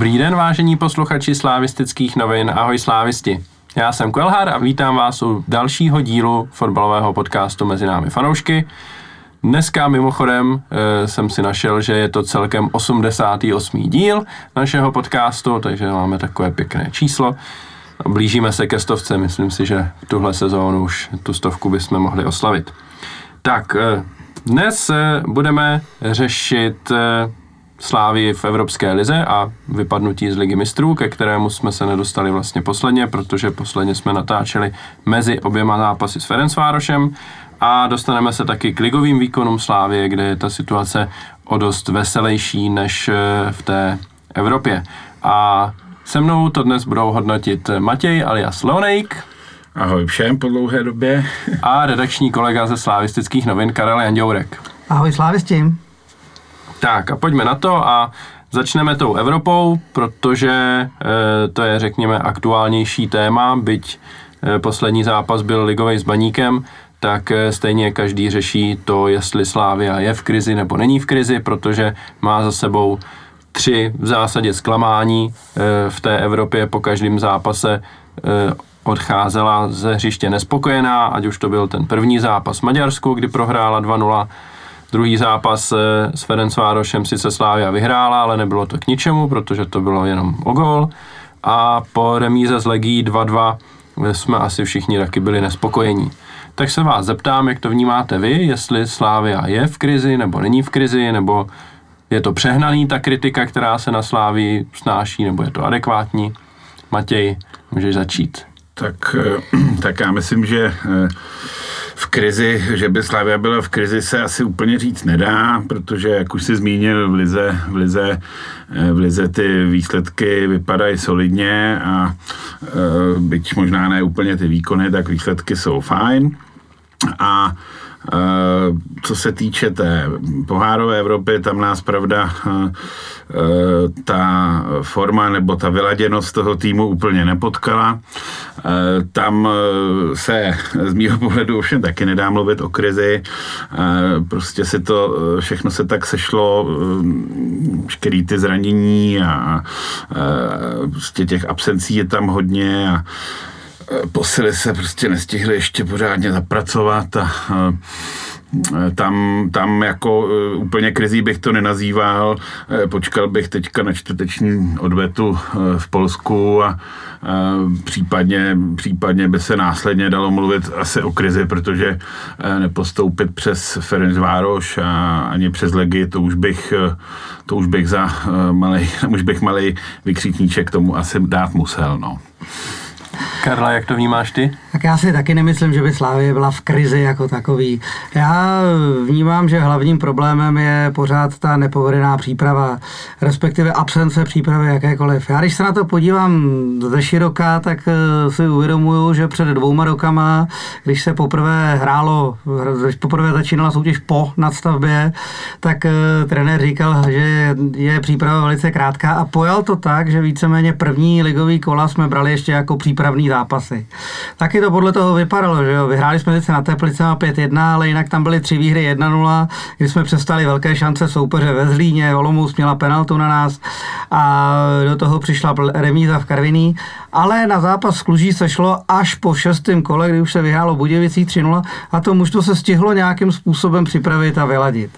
Dobrý den, vážení posluchači slávistických novin. Ahoj slávisti. Já jsem Kvelhar a vítám vás u dalšího dílu fotbalového podcastu Mezi námi fanoušky. Dneska mimochodem e, jsem si našel, že je to celkem 88. díl našeho podcastu, takže máme takové pěkné číslo. Blížíme se ke stovce, myslím si, že v tuhle sezónu už tu stovku bychom mohli oslavit. Tak, e, dnes e, budeme řešit Slávy v Evropské lize a vypadnutí z ligy mistrů, ke kterému jsme se nedostali vlastně posledně, protože posledně jsme natáčeli mezi oběma zápasy s Ferencvárošem a dostaneme se taky k ligovým výkonům Slávy, kde je ta situace o dost veselější než eh, v té Evropě. A se mnou to dnes budou hodnotit Matěj alias Leonejk. Ahoj všem po dlouhé době. a redakční kolega ze slávistických novin Karel Janděurek. Ahoj slávisti. Tak a pojďme na to a začneme tou Evropou, protože e, to je, řekněme, aktuálnější téma, byť e, poslední zápas byl ligový s Baníkem, tak e, stejně každý řeší to, jestli Slávia je v krizi nebo není v krizi, protože má za sebou tři v zásadě zklamání v té Evropě po každém zápase odcházela ze hřiště nespokojená, ať už to byl ten první zápas v Maďarsku, kdy prohrála 2-0, Druhý zápas eh, s Ferencvárošem sice Slávia vyhrála, ale nebylo to k ničemu, protože to bylo jenom o gol. A po remíze z Legí 2-2 eh, jsme asi všichni taky byli nespokojení. Tak se vás zeptám, jak to vnímáte vy, jestli Slávia je v krizi nebo není v krizi, nebo je to přehnaný ta kritika, která se na Slávii snáší, nebo je to adekvátní? Matěj, můžeš začít. Tak, eh, tak já myslím, že v krizi, že by Slavia byla v krizi, se asi úplně říct nedá, protože, jak už si zmínil, v Lize, v Lize, v Lize ty výsledky vypadají solidně a byť možná ne úplně ty výkony, tak výsledky jsou fajn. A Eh, co se týče té pohárové Evropy, tam nás pravda eh, eh, ta forma nebo ta vyladěnost toho týmu úplně nepotkala. Tam se z mýho pohledu ovšem taky nedá mluvit o krizi. Prostě se to, všechno se tak sešlo, všechny ty zranění a prostě těch absencí je tam hodně a posily se prostě nestihly ještě pořádně zapracovat a tam, tam jako e, úplně krizí bych to nenazýval. E, počkal bych teďka na čtvrteční odvetu e, v Polsku a případně, případně by se následně dalo mluvit asi o krizi, protože nepostoupit přes Ferencvároš a ani přes Legi, to už bych, to už bych za malý, už bych malý vykřikníček tomu asi dát musel. No. Karla, jak to vnímáš ty? Tak já si taky nemyslím, že by Slávě byla v krizi jako takový. Já vnímám, že hlavním problémem je pořád ta nepovedená příprava, respektive absence přípravy jakékoliv. Já když se na to podívám ze široka, tak eh, si uvědomuju, že před dvouma rokama, když se poprvé hrálo, když poprvé začínala soutěž po nadstavbě, tak eh, trenér říkal, že je příprava velice krátká a pojal to tak, že víceméně první ligový kola jsme brali ještě jako přípravný zápasy. Taky to podle toho vypadalo, že jo. Vyhráli jsme sice na Teplicema 5-1, ale jinak tam byly tři výhry 1-0, kdy jsme přestali velké šance soupeře ve Zlíně, Olomouc měla penaltu na nás a do toho přišla remíza v Karviní, ale na zápas s Kluží se šlo až po šestém kole, kdy už se vyhrálo Budějicí 3-0 a to mužstvo se stihlo nějakým způsobem připravit a vyladit.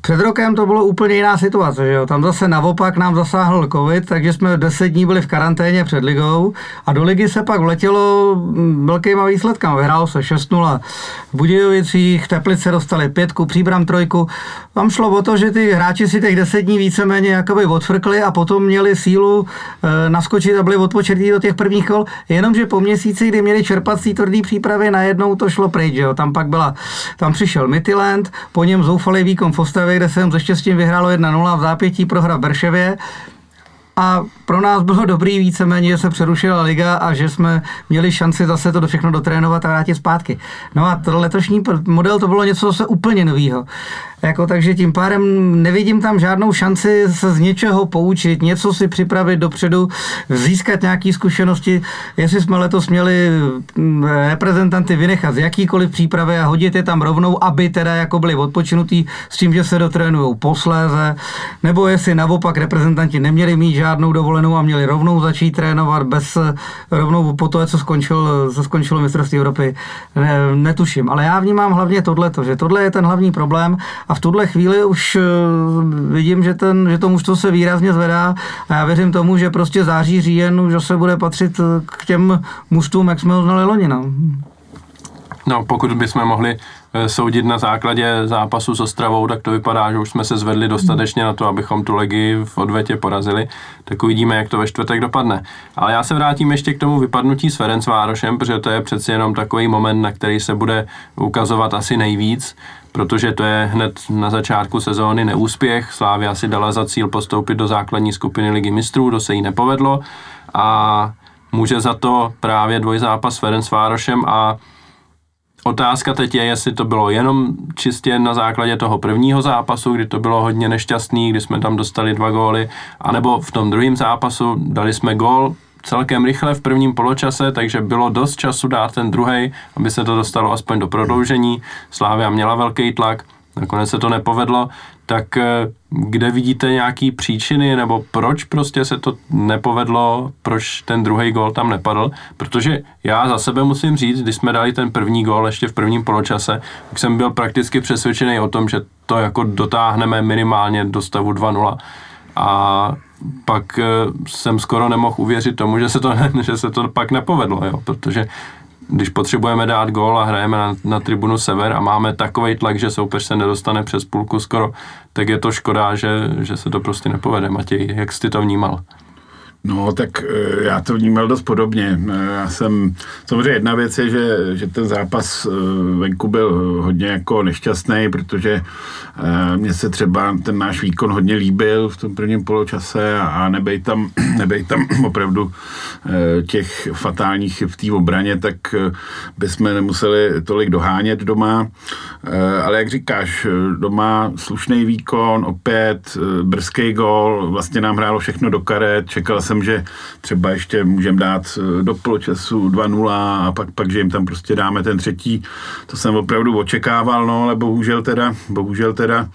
Před rokem to bylo úplně jiná situace, že jo? Tam zase naopak nám zasáhl covid, takže jsme 10 dní byli v karanténě před ligou a do ligy se pak vletělo mm, velkýma výsledkama. Vyhrálo se 6-0 v Budějovicích, Teplice dostali pětku, Příbram trojku. Tam šlo o to, že ty hráči si těch 10 dní víceméně jakoby odfrkli a potom měli sílu e, naskočit a byli odpočetí do těch prvních kol, jenomže po měsíci, kdy měli čerpací tvrdý přípravy, najednou to šlo pryč, že jo? Tam pak byla, tam přišel Mytiland, po něm zoufalý výkon v Ostavě, kde jsem se štěstím vyhrálo 1-0 v zápětí prohra v Berševě. A pro nás bylo dobrý víceméně, že se přerušila liga a že jsme měli šanci zase to všechno dotrénovat a vrátit zpátky. No a to letošní model to bylo něco zase úplně nového. Jako, takže tím pádem nevidím tam žádnou šanci se z něčeho poučit, něco si připravit dopředu, získat nějaké zkušenosti. Jestli jsme letos měli mm, reprezentanty vynechat z jakýkoliv přípravy a hodit je tam rovnou, aby teda jako byli odpočinutý s tím, že se dotrénují posléze, nebo jestli naopak reprezentanti neměli mít žádnou dovolenou a měli rovnou začít trénovat bez rovnou po to, co skončil, co skončilo mistrovství Evropy. Ne, netuším, ale já vnímám hlavně tohle, že tohle je ten hlavní problém a v tuhle chvíli už eh, vidím, že, ten, že to mužstvo se výrazně zvedá a já věřím tomu, že prostě září, říjen už se bude patřit k těm mužstvům, jak jsme ho znali loni. No. No, pokud bychom mohli eh, soudit na základě zápasu s Ostravou, tak to vypadá, že už jsme se zvedli dostatečně na to, abychom tu legii v odvetě porazili. Tak uvidíme, jak to ve čtvrtek dopadne. Ale já se vrátím ještě k tomu vypadnutí s Ferencvárošem, protože to je přeci jenom takový moment, na který se bude ukazovat asi nejvíc, protože to je hned na začátku sezóny neúspěch. Slávia si dala za cíl postoupit do základní skupiny ligy mistrů, to se jí nepovedlo. A může za to právě dvojzápas s Ferencvárošem a Otázka teď je, jestli to bylo jenom čistě na základě toho prvního zápasu, kdy to bylo hodně nešťastný, kdy jsme tam dostali dva góly, anebo v tom druhém zápasu dali jsme gól celkem rychle v prvním poločase, takže bylo dost času dát ten druhý, aby se to dostalo aspoň do prodloužení. Slávia měla velký tlak, nakonec se to nepovedlo, tak eh, kde vidíte nějaký příčiny, nebo proč prostě se to nepovedlo, proč ten druhý gól tam nepadl, protože já za sebe musím říct, když jsme dali ten první gól ještě v prvním poločase, tak jsem byl prakticky přesvědčený o tom, že to jako dotáhneme minimálně do stavu 2-0 a pak eh, jsem skoro nemohl uvěřit tomu, že se to, že se to pak nepovedlo, jo, protože když potřebujeme dát gól a hrajeme na, na tribunu Sever a máme takový tlak, že soupeř se nedostane přes půlku skoro, tak je to škoda, že, že se to prostě nepovede. Matěj, jak jsi to vnímal? No, tak eh, já to vnímal dost podobně. Eh, já jsem, samozřejmě jedna věc je, že, že ten zápas eh, venku byl hodně jako nešťastný, protože mně se třeba ten náš výkon hodně líbil v tom prvním poločase a nebej tam, nebej tam opravdu těch fatálních v té obraně, tak bychom nemuseli tolik dohánět doma. Ale jak říkáš, doma slušný výkon, opět brzký gol, vlastně nám hrálo všechno do karet, čekal jsem jsem, že třeba ještě můžeme dát eh, do poločasu 2-0 a pak, pak, že jim tam prostě dáme ten třetí. To jsem opravdu očekával, no, ale bohužel teda, bohužel teda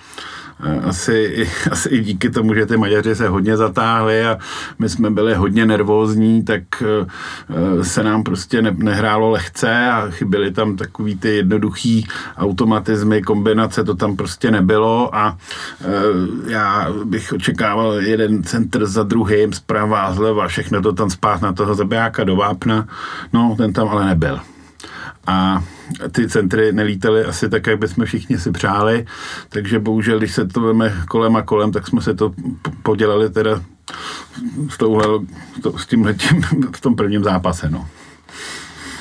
asi, asi i díky tomu, že ty Maďaři se hodně zatáhli a my jsme byli hodně nervózní, tak eh, se nám prostě ne, nehrálo lehce a chyběly tam takový ty jednoduchý automatizmy, kombinace, to tam prostě nebylo a eh, já bych očekával jeden centr za druhým, zprava, zleva, všechno to tam spát na toho zabijáka do vápna, no ten tam ale nebyl. A ty centry nelítaly asi tak, jak bychom všichni si přáli, takže bohužel, když se to veme kolem a kolem, tak jsme se to podělali teda s, touhle, s tímhletím v tom prvním zápase. No.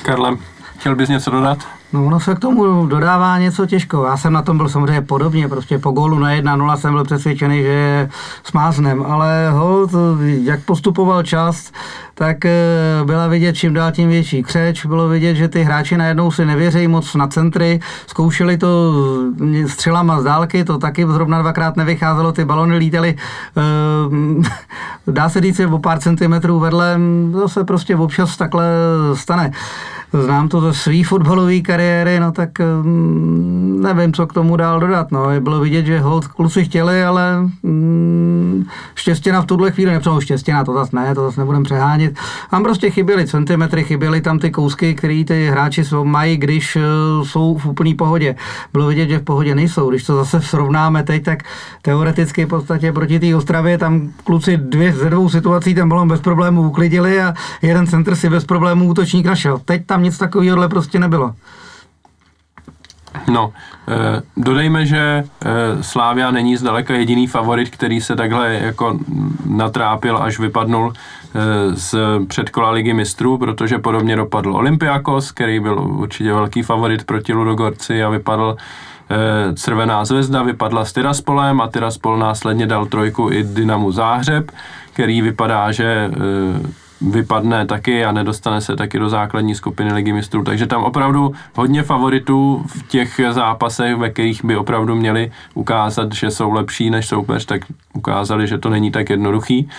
Karle, chtěl bys něco dodat? No ono se k tomu dodává něco těžko. Já jsem na tom byl samozřejmě podobně, prostě po gólu na 1-0 jsem byl přesvědčený, že je smáznem, ale hold, jak postupoval čas, tak eh, byla vidět čím dál tím větší křeč, bylo vidět, že ty hráči najednou si nevěří moc na centry, zkoušeli to střelama z dálky, to taky zrovna dvakrát nevycházelo, ty balony lítaly, eh, dá se říct, o pár centimetrů vedle, to se prostě občas takhle stane znám to ze své fotbalové kariéry, no tak mm, nevím, co k tomu dál dodat. No. Bylo vidět, že hold kluci chtěli, ale mm, štěstěna v tuhle chvíli, nepřeho štěstěna, to zase ne, to zase nebudem přehánět. Tam prostě chyběly centimetry, chyběly tam ty kousky, které ty hráči mají, když uh, jsou v úplné pohodě. Bylo vidět, že v pohodě nejsou. Když to zase srovnáme teď, tak teoreticky v podstatě proti té Ostravě tam kluci dvě ze dvou situací ten balon bez problémů uklidili a jeden centr si bez problémů útočník našel. Teď tam nic takového prostě nebylo. No, eh, dodejme, že eh, Slávia není zdaleka jediný favorit, který se takhle jako natrápil, až vypadnul eh, z předkola ligy mistrů, protože podobně dopadl Olympiakos, který byl určitě velký favorit proti Ludogorci a vypadl Crvená zvezda, vypadla s Tiraspolem a Tiraspol následně dal trojku i Dynamu Záhřeb, který vypadá, že vypadne taky a nedostane se taky do základní skupiny ligy mistrů. Takže tam opravdu hodně favoritů v těch zápasech, ve kterých by opravdu měli ukázat, že jsou lepší než soupeř, tak ukázali, že to není tak jednoduchý.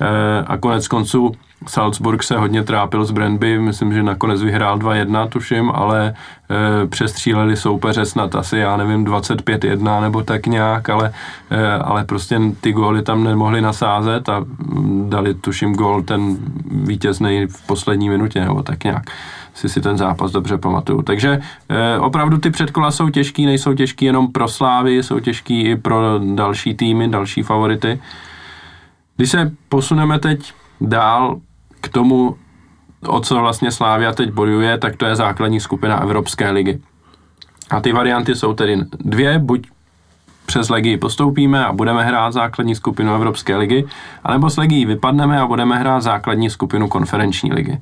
Eh, a konec konců Salzburg se hodně trápil s Brandby, myslím, že nakonec vyhrál 2-1, tuším, ale e, přestříleli soupeře snad asi, já nevím, 25-1 nebo tak nějak, ale, e, ale prostě ty góly tam nemohli nasázet a dali, tuším, gól ten vítězný v poslední minutě nebo tak nějak si si ten zápas dobře pamatuju. Takže e, opravdu ty předkola jsou těžký, nejsou těžký jenom pro Slávy, jsou těžký i pro další týmy, další favority. Když se posuneme teď dál k tomu, o co vlastně Slávia teď bojuje, tak to je základní skupina Evropské ligy. A ty varianty jsou tedy dvě, buď přes Legii postoupíme a budeme hrát základní skupinu Evropské ligy, anebo s Legií vypadneme a budeme hrát základní skupinu konferenční ligy.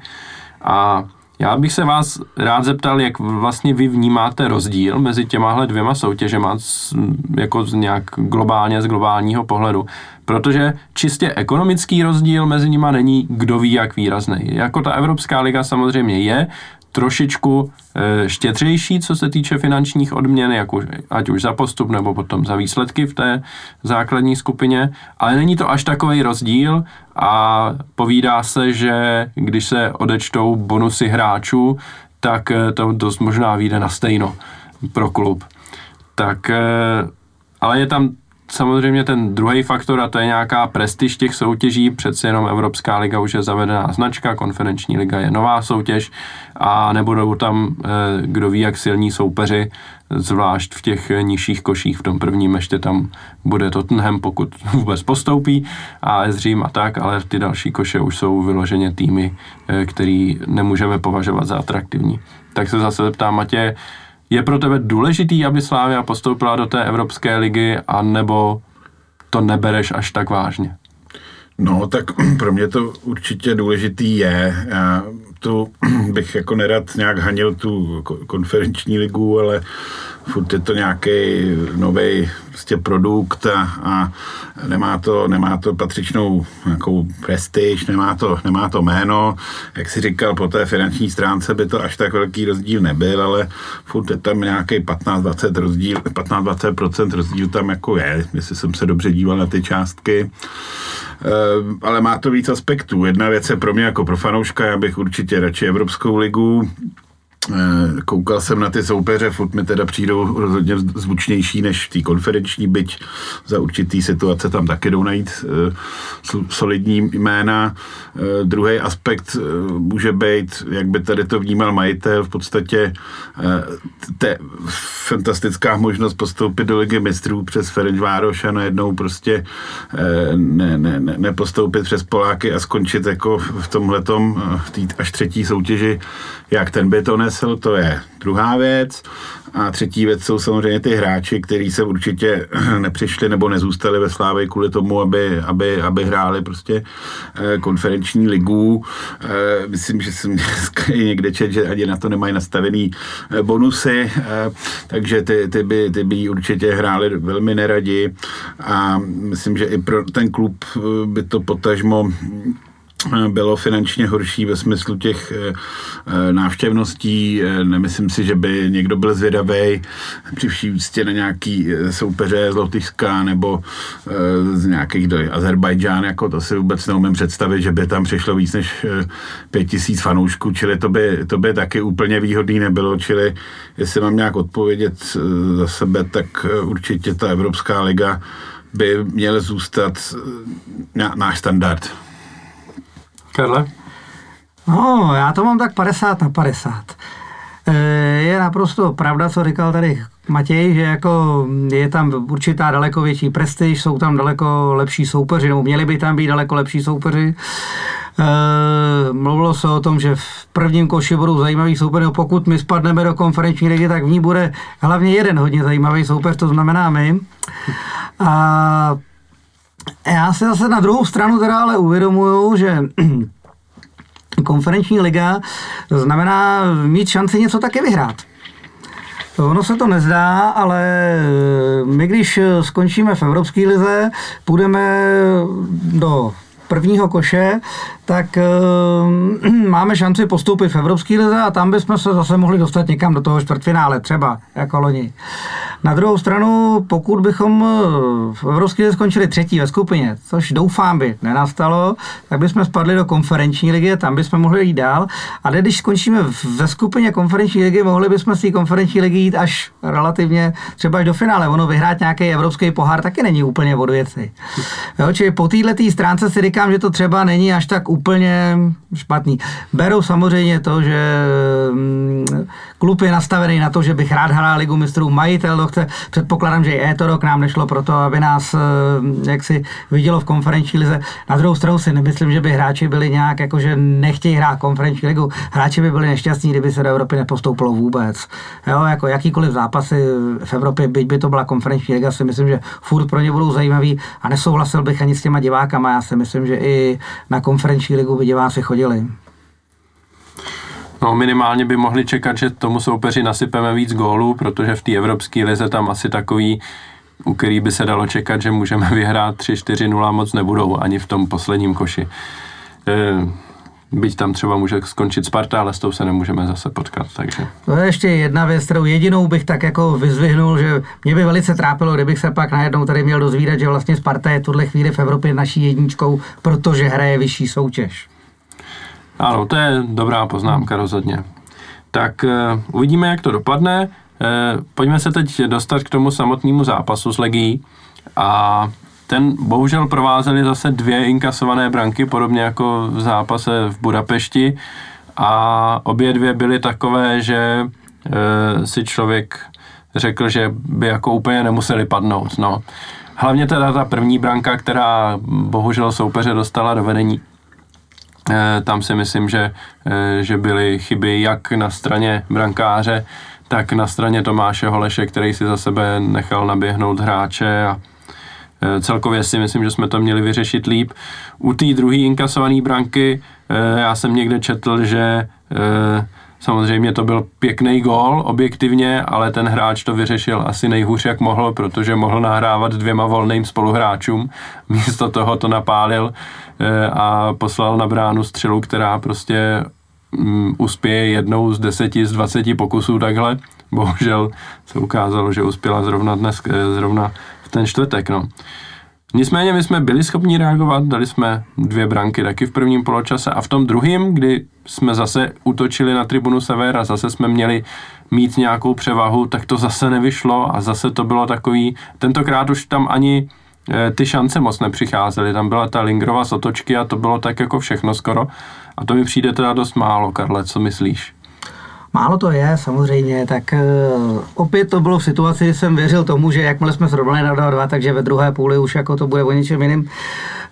A já bych se vás rád zeptal, jak vlastně vy vnímáte rozdíl mezi těmahle dvěma soutěžema, jako z nějak globálně, z globálního pohledu. Protože čistě ekonomický rozdíl mezi nima není kdo ví jak výrazný. Jako ta Evropská liga samozřejmě je, trošičku e, štědřejší, co se týče finančních odměn, jak už, ať už za postup nebo potom za výsledky v té základní skupině, ale není to až takový rozdíl a povídá se, že když se odečtou bonusy hráčů, tak e, to dost možná vyjde na stejno pro klub. Tak, e, ale je tam samozřejmě ten druhý faktor a to je nějaká prestiž těch soutěží, přece jenom Evropská liga už je zavedená značka, konferenční liga je nová soutěž a nebudou tam, eh, kdo ví, jak silní soupeři, zvlášť v těch nižších koších, v tom prvním ještě tam bude Tottenham, pokud vůbec postoupí a Řím a tak, ale ty další koše už jsou vyloženě týmy, eh, který nemůžeme považovat za atraktivní. Tak se zase zeptám, Matě, je pro tebe důležitý, aby Slávia postoupila do té Evropské ligy, anebo to nebereš až tak vážně? No, tak pro mě to určitě důležitý je. Já tu bych jako nerad nějak hanil tu konferenční ligu, ale furt je to nějaký nový prostě produkt a, a nemá, to, nemá to patřičnou nějakou prestiž, nemá to, nemá to jméno. Jak si říkal, po té finanční stránce by to až tak velký rozdíl nebyl, ale furt je tam nějaký 15-20 rozdíl, 15-20% rozdíl tam jako je, jestli jsem se dobře díval na ty částky. E, ale má to víc aspektů. Jedna věc je pro mě jako pro fanouška, já bych určitě radši Evropskou ligu, koukal jsem na ty soupeře, furt mi teda přijdou rozhodně zvučnější než v té konferenční, byť za určitý situace tam taky jdou najít eh, solidní jména. Eh, druhý aspekt může být, jak by tady to vnímal majitel, v podstatě te fantastická možnost postoupit do ligy mistrů přes Ferencvároš a najednou prostě ne, ne, ne, nepostoupit přes Poláky a skončit jako v tomhletom, v té až třetí soutěži, jak ten by to nesl, to je druhá věc. A třetí věc jsou samozřejmě ty hráči, kteří se určitě nepřišli nebo nezůstali ve Slávě kvůli tomu, aby, aby, aby hráli prostě eh, konferenční ligu. Eh, myslím, že jsem někde čet, že ani na to nemají nastavený eh, bonusy, takže ty, ty, by, ty by určitě hráli velmi neradi a myslím, že i pro ten klub by to potažmo bylo finančně horší ve smyslu těch eh, eh, návštěvností. Eh, nemyslím si, že by někdo byl zvědavý při vší úctě na nějaký soupeře z Lotyšska nebo z nějakých do Azerbajdžán, jako to si vůbec neumím představit, že by tam přišlo víc než pět tisíc fanoušků, čili to by, to by taky úplně výhodný nebylo, čili jestli mám nějak odpovědět za sebe, tak určitě ta Evropská liga by měla zůstat náš standard. Karle? No, já to mám tak 50 na 50. E, je naprosto pravda, co říkal tady Matěj, že jako je tam určitá daleko větší prestiž, jsou tam daleko lepší soupeři, nebo měli by tam být daleko lepší soupeři. E, mluvilo se o tom, že v prvním koši budou zajímavý soupeři, no pokud my spadneme do konferenční ligy, tak v ní bude hlavně jeden hodně zajímavý soupeř, to znamená my. A já se zase na druhou stranu teda ale uvědomuju, že konferenční liga znamená mít šanci něco taky vyhrát. Ono se to nezdá, ale my když skončíme v Evropské lize, půjdeme do prvního koše, tak uh, máme šanci postoupit v Evropské lize a tam bychom se zase mohli dostat někam do toho čtvrtfinále, třeba jako loni. Na druhou stranu, pokud bychom v Evropské skončili třetí ve skupině, což doufám by nenastalo, tak bychom spadli do konferenční ligy, tam bychom mohli jít dál. A když skončíme ve skupině konferenční ligy, mohli bychom z té konferenční ligy jít až relativně třeba až do finále. Ono vyhrát nějaký evropský pohár taky není úplně od věci. Jo, čili po této stránce si říkám, že to třeba není až tak úplně špatný. Beru samozřejmě to, že mm, klub je nastavený na to, že bych rád hrál ligu mistrů. Majitel chce, předpokládám, že i Etoro k nám nešlo proto, aby nás eh, jak si vidělo v konferenční lize. Na druhou stranu si nemyslím, že by hráči byli nějak, jako že nechtějí hrát konferenční ligu. Hráči by byli nešťastní, kdyby se do Evropy nepostoupilo vůbec. Jo, jako jakýkoliv zápasy v Evropě, byť by to byla konferenční liga, si myslím, že furt pro ně budou zajímavý a nesouhlasil bych ani s těma divákama. Já si myslím, že i na konferenční ligu by diváci chodili. No minimálně by mohli čekat, že tomu soupeři nasypeme víc gólů, protože v té evropské lize tam asi takový, u který by se dalo čekat, že můžeme vyhrát 3-4-0 moc nebudou ani v tom posledním koši. E, byť tam třeba může skončit Sparta, ale s tou se nemůžeme zase potkat. Takže. To je ještě jedna věc, kterou jedinou bych tak jako vyzvihnul, že mě by velice trápilo, kdybych se pak najednou tady měl dozvídat, že vlastně Sparta je tuhle chvíli v Evropě naší jedničkou, protože hraje vyšší soutěž. Ano, to je dobrá poznámka rozhodně. Tak uh, uvidíme, jak to dopadne. Uh, pojďme se teď dostat k tomu samotnému zápasu s Legií. A ten bohužel provázely zase dvě inkasované branky, podobně jako v zápase v Budapešti. A obě dvě byly takové, že uh, si člověk řekl, že by jako úplně nemuseli padnout. No. Hlavně teda ta první branka, která bohužel soupeře dostala do vedení Eh, tam si myslím, že, eh, že byly chyby jak na straně brankáře, tak na straně Tomáše Holeše, který si za sebe nechal naběhnout hráče a eh, celkově si myslím, že jsme to měli vyřešit líp. U té druhé inkasované branky já jsem někde četl, že Samozřejmě to byl pěkný gól objektivně, ale ten hráč to vyřešil asi nejhůř, jak mohl, protože mohl nahrávat dvěma volným spoluhráčům. Místo toho to napálil eh, a poslal na bránu střelu, která prostě um, uspěje jednou z deseti, z dvaceti pokusů takhle. Bohužel se ukázalo, že uspěla zrovna dnes, eh, zrovna v ten čtvrtek. No. Nicméně my jsme byli schopni reagovat, dali jsme dvě branky taky v prvním poločase a v tom druhém, kdy jsme zase útočili na tribunu Sever a zase jsme měli mít nějakou převahu, tak to zase nevyšlo a zase to bylo takový, tentokrát už tam ani ty šance moc nepřicházely, tam byla ta Lingrova z otočky a to bylo tak jako všechno skoro a to mi přijde teda dost málo, Karle, co myslíš? Málo to je, samozřejmě, tak uh, opět to bylo v situaci, kdy jsem věřil tomu, že jakmile jsme srovnali na 2-2, takže ve druhé půli už jako to bude o něčem jiným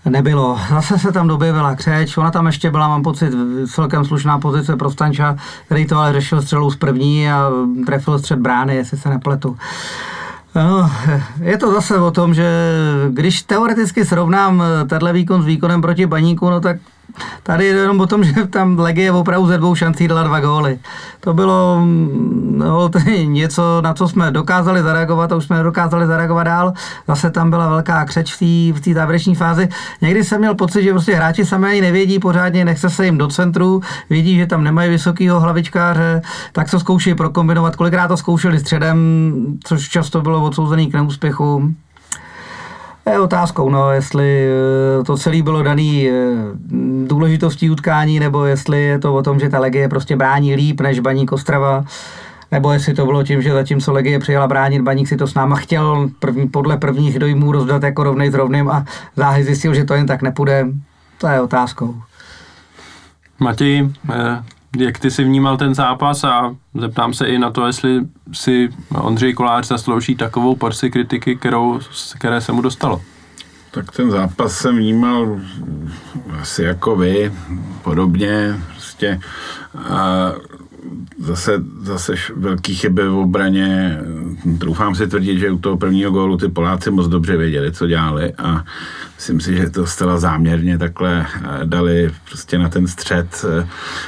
nebylo. Zase se tam doběvila křeč, ona tam ještě byla, mám pocit, celkem slušná pozice pro Stanča, který to ale řešil střelou z první a trefil střed brány, jestli se nepletu. No, je to zase o tom, že když teoreticky srovnám tenhle výkon s výkonem proti baníku, no tak Tady je jenom o tom, že tam Legie opravdu ze dvou šancí dala dva góly. To bylo no, něco, na co jsme dokázali zareagovat a už jsme nedokázali zareagovat dál. Zase tam byla velká křeč v té závěreční fázi. Někdy jsem měl pocit, že prostě hráči sami ani nevědí pořádně, nechce se jim do centru, vidí, že tam nemají vysokého hlavičkáře, tak se zkouší prokombinovat. Kolikrát to zkoušeli středem, což často bylo odsouzený k neúspěchu. Je otázkou, no, jestli eh, to celé bylo daný eh, důležitostí utkání, nebo jestli je to o tom, že ta Legie prostě brání líp než Baník Ostrava, nebo jestli to bylo tím, že zatímco Legie přijela bránit, Baník si to s náma chtěl první, podle prvních dojmů rozdat jako rovnej s rovným a záhy zjistil, že to jen tak nepůjde. To je otázkou. Matěj, eh, jak ty si vnímal ten zápas a zeptám se i na to, jestli si Ondřej Kolář zaslouží takovou porci kritiky, kterou, které se mu dostalo. Tak ten zápas jsem vnímal asi jako vy, podobně. Prostě, a zase, zase velký chyby v obraně. Troufám si tvrdit, že u toho prvního gólu ty Poláci moc dobře věděli, co dělali a myslím si, že to zcela záměrně takhle dali prostě na ten střed,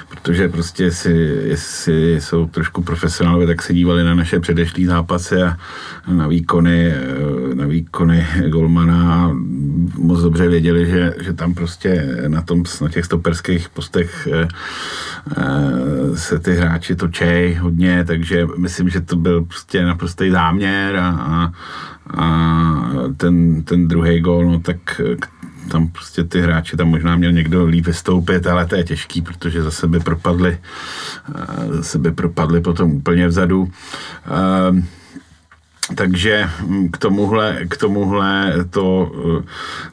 protože prostě jestli, jestli jsou trošku profesionálové, tak se dívali na naše předešlý zápasy a na výkony, na výkony Golmana a moc dobře věděli, že, že tam prostě na, tom, na těch stoperských postech eh, eh, se ty hráči točej hodně, takže myslím, že to byl prostě naprostý záměr a, a, a ten, ten druhý gól, no tak tam prostě ty hráči, tam možná měl někdo líp vystoupit, ale to je těžký, protože za sebe propadli, eh, za sebe propadli potom úplně vzadu. Uh, takže hm, k tomuhle, k tomuhle to,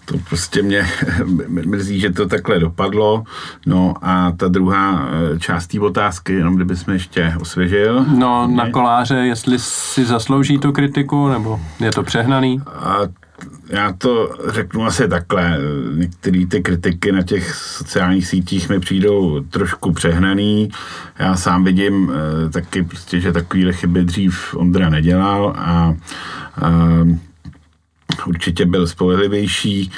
to prostě mě mrzí, že to takhle dopadlo. No a ta druhá eh, část té otázky, jenom kdybychom ještě osvěžil. No na koláře, jestli si zaslouží tu kritiku, nebo je to přehnaný? A já to řeknu asi takhle. Některé ty kritiky na těch sociálních sítích mi přijdou trošku přehnaný. Já sám vidím e, taky prostě, že takovýhle chyby dřív Ondra nedělal a e, určitě byl spolehlivější. E,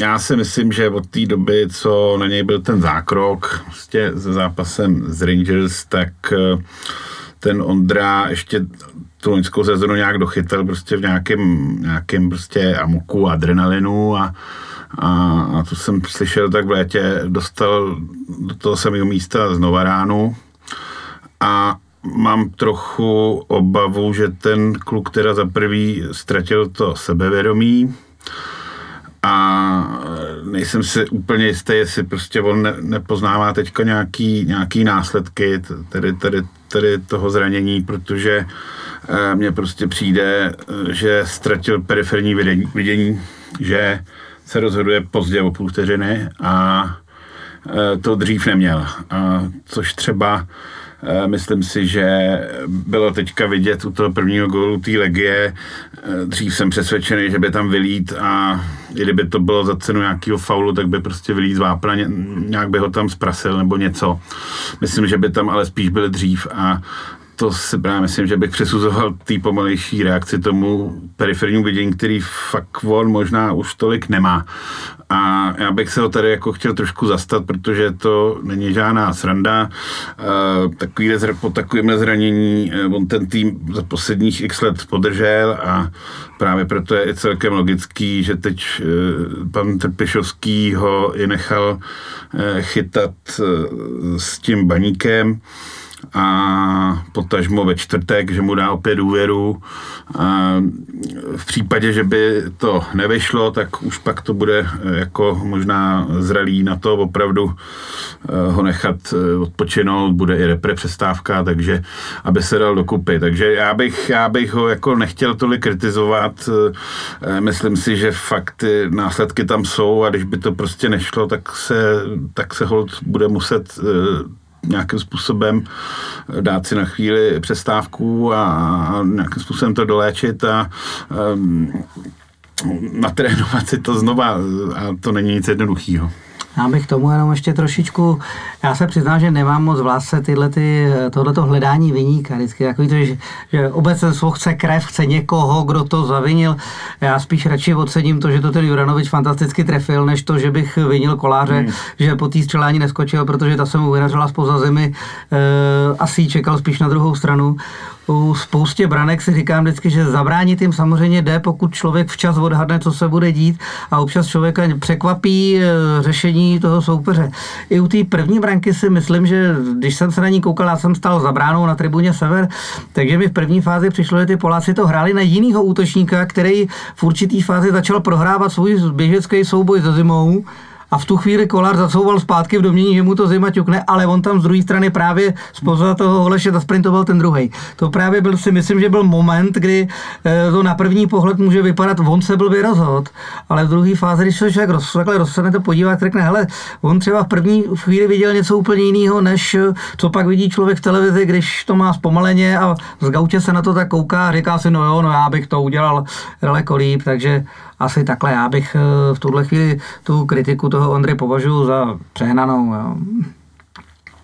já si myslím, že od té doby, co na něj byl ten zákrok prostě se zápasem z Rangers, tak ten Ondra ještě tu loňskou sezonu nějak dochytil prostě v nějakém, nějakém prostě amoku, adrenalinu a, a, a to jsem slyšel tak v létě, dostal do toho samého místa znova ránu. A mám trochu obavu, že ten kluk teda za prvý ztratil to sebevědomí a nejsem si úplně jistý, jestli prostě on ne, nepoznává teďka nějaký, nějaký následky tedy, tedy, tedy toho zranění, protože mně prostě přijde, eh, že ztratil periferní vidění, vidění že se rozhoduje pozdě o půl vteřiny a eh, to dřív neměl. A což třeba Myslím si, že bylo teďka vidět u toho prvního gólu té legie. Dřív jsem přesvědčený, že by tam vylít a i kdyby to bylo za cenu nějakého faulu, tak by prostě vylít z vápna, nějak by ho tam zprasil nebo něco. Myslím, že by tam ale spíš byl dřív a to si právě myslím, že bych přesuzoval té pomalejší reakci tomu perifernímu vidění, který fakt on možná už tolik nemá. A já bych se ho tady jako chtěl trošku zastat, protože to není žádná sranda. E, takový, po takovémhle zranění e, on ten tým za posledních x let podržel a právě proto je i celkem logický, že teď e, pan Trpišovský ho i nechal chytat s tím baníkem a potažmo ve čtvrtek, že mu dá opět důvěru. A v případě, že by to nevyšlo, tak už pak to bude eh, jako možná zralý na to opravdu eh, ho nechat eh, odpočinout, bude i repre přestávka, takže aby se dal dokupy. Takže já bych, já bych ho jako nechtěl tolik kritizovat. Myslím si, že fakt ty následky tam jsou a když by to prostě nešlo, tak se, tak se hold bude muset nějakým způsobem dát si na chvíli přestávku a, a nějakým způsobem to doléčit a um, natrénovat si to znova a to není nic jednoduchého. Já bych tomu jenom ještě trošičku, já se přiznám, že nemám moc vlásce tyhle ty, tohleto hledání vyníka, vždycky takový to, že, že obecenstvo chce krev, chce někoho, kdo to zavinil. Já spíš radši ocením to, že to ten Juranovič fantasticky trefil, než to, že bych vinil koláře, hmm. že po té střelání neskočil, protože ta se mu vynařila spoza zemi, e, asi čekal spíš na druhou stranu u spoustě branek si říkám vždycky, že zabránit jim samozřejmě jde, pokud člověk včas odhadne, co se bude dít a občas člověka překvapí eh, řešení toho soupeře. I u té první branky si myslím, že když jsem se na ní koukal, já jsem stal za bránou na tribuně Sever, takže mi v první fázi přišlo, že ty Poláci to hráli na jiného útočníka, který v určitý fázi začal prohrávat svůj běžecký souboj se zimou a v tu chvíli Kolar zacouval zpátky v domění, že mu to zima ťukne, ale on tam z druhé strany právě spoza toho Holeše zasprintoval ten druhý. To právě byl si myslím, že byl moment, kdy eh, to na první pohled může vypadat, on se byl rozhod, ale v druhé fázi, když se člověk roz, takhle rozsedne to podívá, tak řekne, hele, on třeba v první chvíli viděl něco úplně jiného, než eh, co pak vidí člověk v televizi, když to má zpomaleně a z gautě se na to tak kouká a říká si, no jo, no já bych to udělal daleko líp, takže asi takhle já bych eh, v tuhle chvíli tu kritiku toho Ondry považuji za přehnanou. Jo.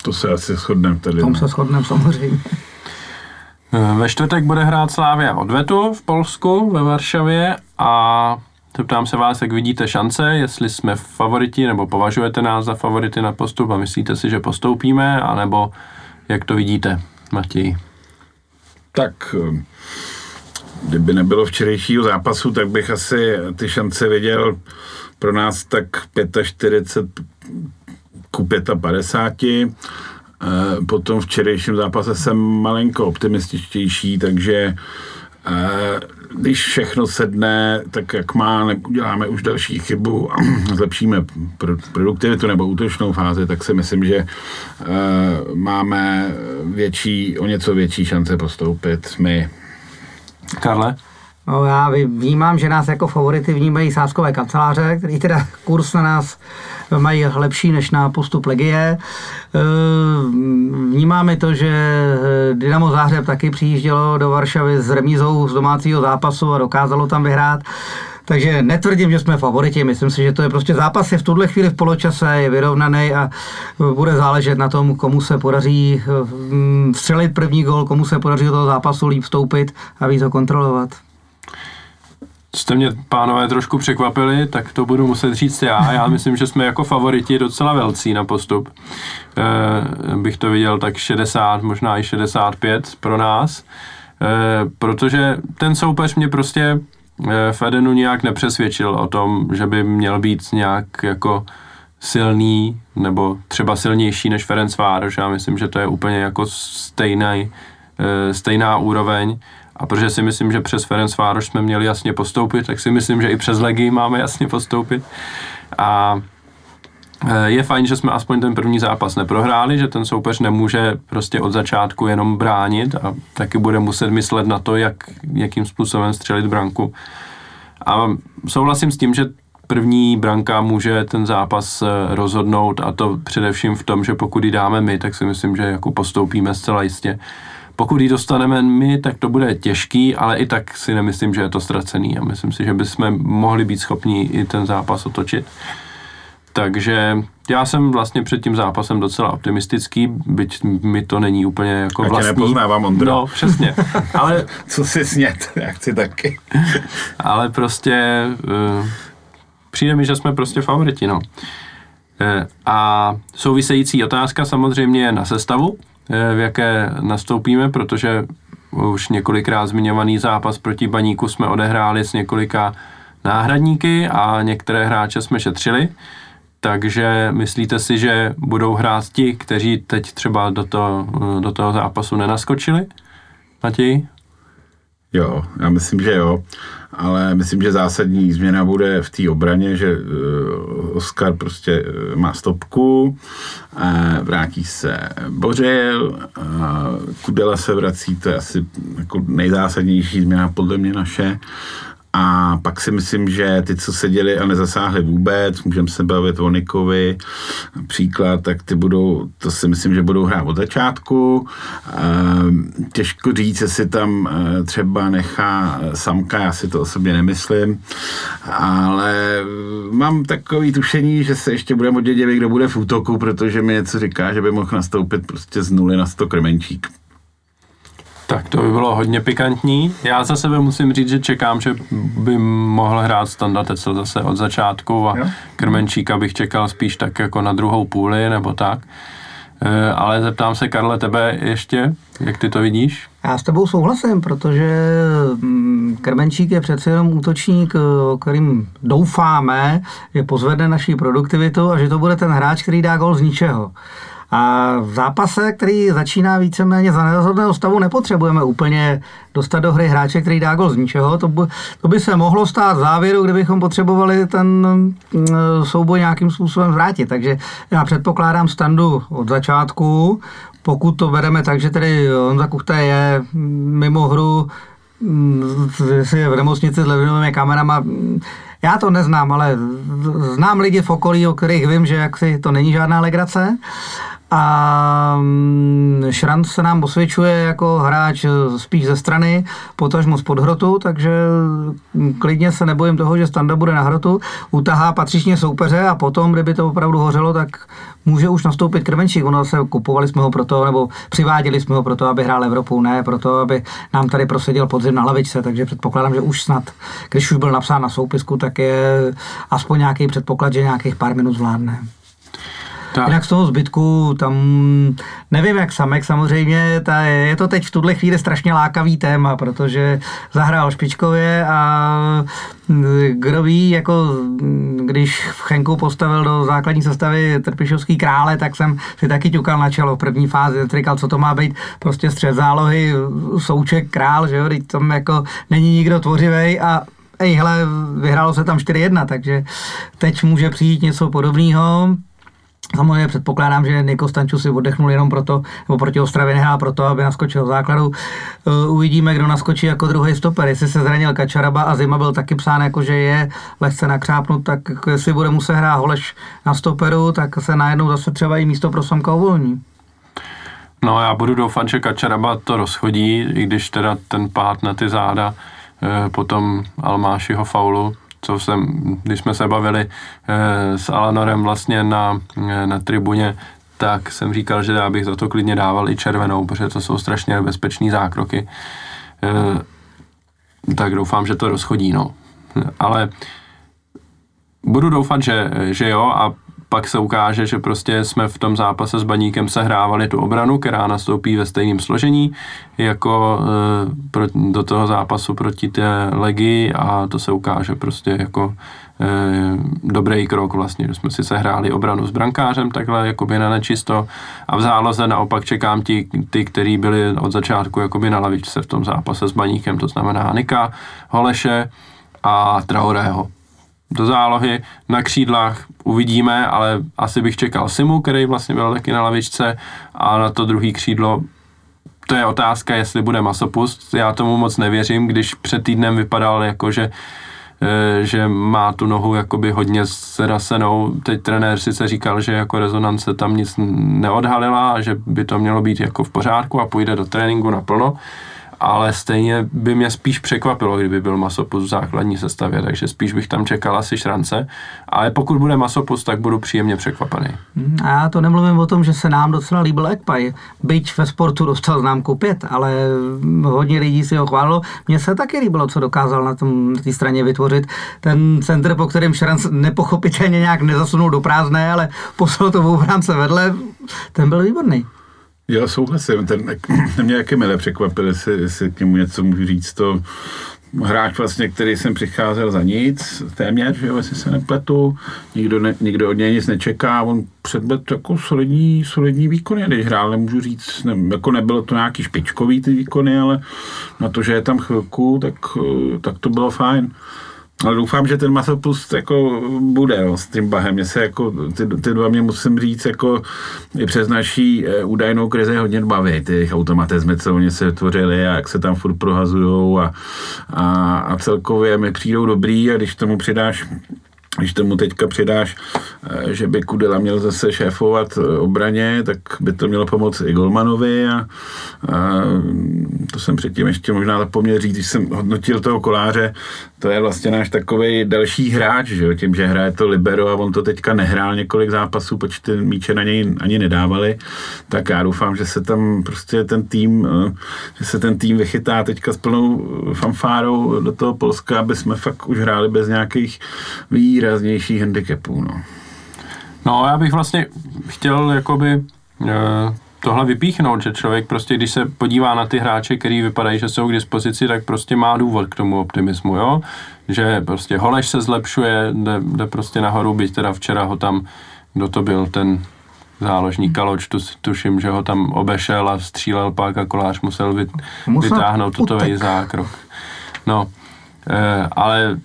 To se asi shodneme tady. Tom no. se shodneme samozřejmě. Eh, ve čtvrtek bude hrát Slávia odvetu v Polsku, ve Varšavě a Zeptám se vás, jak vidíte šance, jestli jsme favoriti, nebo považujete nás za favority na postup a myslíte si, že postoupíme, anebo jak to vidíte, Matěj? Tak eh, kdyby nebylo včerejšího zápasu, tak bych asi ty šance viděl pro nás tak 45 ku 55. Eh, po tom včerejším zápase jsem malinko optimističtější, takže eh, když všechno sedne, tak jak má, uděláme už další chybu a zlepšíme produktivitu nebo útočnou fázi, tak si myslím, že uh, máme větší, o něco větší šance postoupit my. Karle? No já vnímám, že nás jako favority vnímají sáskové kanceláře, který teda kurz na nás mají lepší než na postup Legie. E, vnímáme to, že Dynamo Záhřeb taky přijíždělo do Varšavy s remízou z domácího zápasu a dokázalo tam vyhrát. Takže netvrdím, že jsme favoriti, myslím si, že to je prostě zápas je v tuhle chvíli v poločase, je vyrovnaný a bude záležet na tom, komu se podaří mm, střelit první gol, komu se podaří do toho zápasu líp vstoupit a víc ho kontrolovat jste mě, pánové, trošku překvapili, tak to budu muset říct já. Já myslím, že jsme jako favoriti docela velcí na postup. E, bych to viděl tak 60, možná i 65 pro nás. E, protože ten soupeř mě prostě e, v Edenu nějak nepřesvědčil o tom, že by měl být nějak jako silný nebo třeba silnější než Ferenc Vároš. Já myslím, že to je úplně jako stejný, stejná úroveň. A protože si myslím, že přes Ferenc Vároš jsme měli jasně postoupit, tak si myslím, že i přes Legii máme jasně postoupit. A je fajn, že jsme aspoň ten první zápas neprohráli, že ten soupeř nemůže prostě od začátku jenom bránit a taky bude muset myslet na to, jak, jakým způsobem střelit branku. A souhlasím s tím, že první branka může ten zápas e, rozhodnout a to především v tom, že pokud ji dáme my, tak si myslím, že jako postoupíme zcela jistě. Pokud ji dostaneme my, tak to bude těžký, ale i tak si nemyslím, že je to ztracený a myslím si, že bychom mohli být schopni i ten zápas otočit. Takže já jsem vlastně před tím zápasem docela optimistický, byť mi to není úplně jako já vlastní. Já nepoznávám, Ondro. No, přesně. Ale... Co si snět, já chci taky. ale prostě uh, přijde mi, že jsme prostě favoriti, no. Uh, a související otázka samozřejmě je na sestavu, v jaké nastoupíme, protože už několikrát zmiňovaný zápas proti Baníku jsme odehráli s několika náhradníky a některé hráče jsme šetřili. Takže myslíte si, že budou hrát ti, kteří teď třeba do toho, do toho zápasu nenaskočili? Matěj? Jo, já myslím, že jo, ale myslím, že zásadní změna bude v té obraně, že uh, Oscar prostě uh, má stopku, uh, vrátí se Bořil, Kudela se vrací, to je asi jako nejzásadnější změna podle mě naše a pak si myslím, že ty, co seděli a nezasáhli vůbec, můžeme se bavit o Nikovi, příklad, tak ty budou, to si myslím, že budou hrát od začátku. Ehm, těžko říct, jestli tam eh, třeba nechá Samka, já si to osobně nemyslím, ale mám takový tušení, že se ještě budeme od kdo bude v útoku, protože mi něco říká, že by mohl nastoupit prostě z nuly na 100 krmenčík. Tak to by bylo hodně pikantní. Já za sebe musím říct, že čekám, že by mohl hrát Standa Tecel zase od začátku a jo. Krmenčíka bych čekal spíš tak jako na druhou půli nebo tak. E, ale zeptám se, Karle, tebe ještě, jak ty to vidíš? Já s tebou souhlasím, protože mm, Krmenčík je přece jenom útočník, o kterým doufáme, že pozvedne naší produktivitu a že to bude ten hráč, který dá gol z ničeho. A v zápase, který začíná víceméně za nerozhodného stavu, nepotřebujeme úplně dostat do hry hráče, který dá gol z ničeho. To by, to by se mohlo stát v závěru, kdybychom potřebovali ten mm, souboj nějakým způsobem zvrátit. Takže já předpokládám standu od začátku. Pokud to bereme tak, že tedy Honza Kuchta je mimo hru, mm, si je v nemocnici s levinovými kamerama, já to neznám, ale znám lidi v okolí, o kterých vím, že jaksi to není žádná legrace. a mm, Šranc se nám osvědčuje jako hráč spíš ze strany, potažmo z podhrotu, takže klidně se nebojím toho, že Standa bude na hrotu, utahá patřičně soupeře a potom, kdyby to opravdu hořelo, tak může už nastoupit Krmenčík. Ono se kupovali jsme ho proto, nebo přiváděli jsme ho proto, aby hrál Evropu, ne proto, aby nám tady prosadil podzim na hlavičce, takže předpokládám, že už snad, když už byl napsán na soupisku, tak je aspoň nějaký předpoklad, že nějakých pár minut zvládne. Tak. Jinak z toho zbytku tam nevím jak Samek samozřejmě, ta, je to teď v tuhle chvíli strašně lákavý téma, protože zahrál špičkově a kdo ví, jako když v Chenku postavil do základní sestavy Trpišovský krále, tak jsem si taky ťukal na čelo v první fázi, říkal, co to má být, prostě střed zálohy, souček král, že jo, teď tam jako není nikdo tvořivý a Ej, hele, vyhrálo se tam 4-1, takže teď může přijít něco podobného. Samozřejmě předpokládám, že Niko Stanču si oddechnul jenom proto, nebo proti Ostravě nehrál proto, aby naskočil základu. Uh, uvidíme, kdo naskočí jako druhý stoper. Jestli se zranil Kačaraba a Zima byl taky psán, jako že je lehce nakřápnut, tak jestli bude muset hrát Holeš na stoperu, tak se najednou zase třeba i místo pro Samka uvolní. No já budu doufat, že Kačaraba to rozchodí, i když teda ten pád na ty záda eh, potom Almášiho faulu co jsem, když jsme se bavili eh, s Alanorem vlastně na, eh, na tribuně, tak jsem říkal, že já bych za to klidně dával i červenou, protože to jsou strašně nebezpečné zákroky. Eh, tak doufám, že to rozchodí, no. Ale budu doufat, že, že jo a pak se ukáže, že prostě jsme v tom zápase s Baníkem sehrávali tu obranu, která nastoupí ve stejném složení jako e, pro, do toho zápasu proti té Legii a to se ukáže prostě jako e, dobrý krok vlastně, že jsme si sehráli obranu s brankářem takhle jakoby na nečisto a v záloze naopak čekám ti, ty, který byli od začátku jakoby na lavičce v tom zápase s Baníkem, to znamená Nika, Holeše a Traorého do zálohy. Na křídlách uvidíme, ale asi bych čekal Simu, který vlastně byl taky na lavičce a na to druhý křídlo to je otázka, jestli bude masopust. Já tomu moc nevěřím, když před týdnem vypadal jako, že eh, že má tu nohu jakoby hodně zrasenou. Teď trenér sice říkal, že jako rezonance tam nic neodhalila a že by to mělo být jako v pořádku a půjde do tréninku naplno ale stejně by mě spíš překvapilo, kdyby byl Masopus v základní sestavě, takže spíš bych tam čekal asi šrance, ale pokud bude Masopus, tak budu příjemně překvapený. Hmm, a já to nemluvím o tom, že se nám docela líbil Ekpaj, byť ve sportu dostal známku 5, ale hodně lidí si ho chválilo. Mně se taky líbilo, co dokázal na té straně vytvořit. Ten center, po kterém Šranc nepochopitelně nějak nezasunul do prázdné, ale poslal to v obránce vedle, ten byl výborný. Já souhlasím, ten, mě jaké milé překvapil, jestli, jestli k němu něco můžu říct, to hráč vlastně, který jsem přicházel za nic, téměř, že jestli se nepletu, nikdo, ne, nikdo od něj nic nečeká, on předbed jako solidní, solidní výkony, když hrál, nemůžu říct, ne, jako nebylo to nějaký špičkový ty výkony, ale na to, že je tam chvilku, tak, tak to bylo fajn. Ale doufám, že ten masopust jako bude no, s tím Bahem. Mě se jako, ty, ty dva mě musím říct, jako i přes naší e, údajnou krizi hodně baví, ty automatizmy, co oni se tvořili a jak se tam furt prohazujou a, a, a celkově mi přijdou dobrý a když tomu přidáš když tomu teďka přidáš, eh, že by Kudela měl zase šéfovat eh, obraně, tak by to mělo pomoct i Golmanovi a, a to jsem předtím ještě možná zapomněl říct, když jsem hodnotil toho koláře, to je vlastně náš takový další hráč, že jo? tím, že hraje to libero a on to teďka nehrál několik zápasů, počty míče na něj ani nedávali, tak já doufám, že se tam prostě ten tým, eh, že se ten tým vychytá teďka s plnou fanfárou do toho Polska, aby jsme fakt už hráli bez nějakých výraznějších handicapů. No. no já bych vlastně chtěl jakoby eh, tohle vypíchnout, že člověk prostě, když se podívá na ty hráče, který vypadají, že jsou k dispozici, tak prostě má důvod k tomu optimismu, jo? Že prostě Holeš se zlepšuje, jde, jde prostě nahoru, byť teda včera ho tam, kdo to byl, ten záložník Kaloč, tu, tuším, že ho tam obešel a střílel pak a Kolář musel, vy, musel vytáhnout tutový zákrok. No, e, ale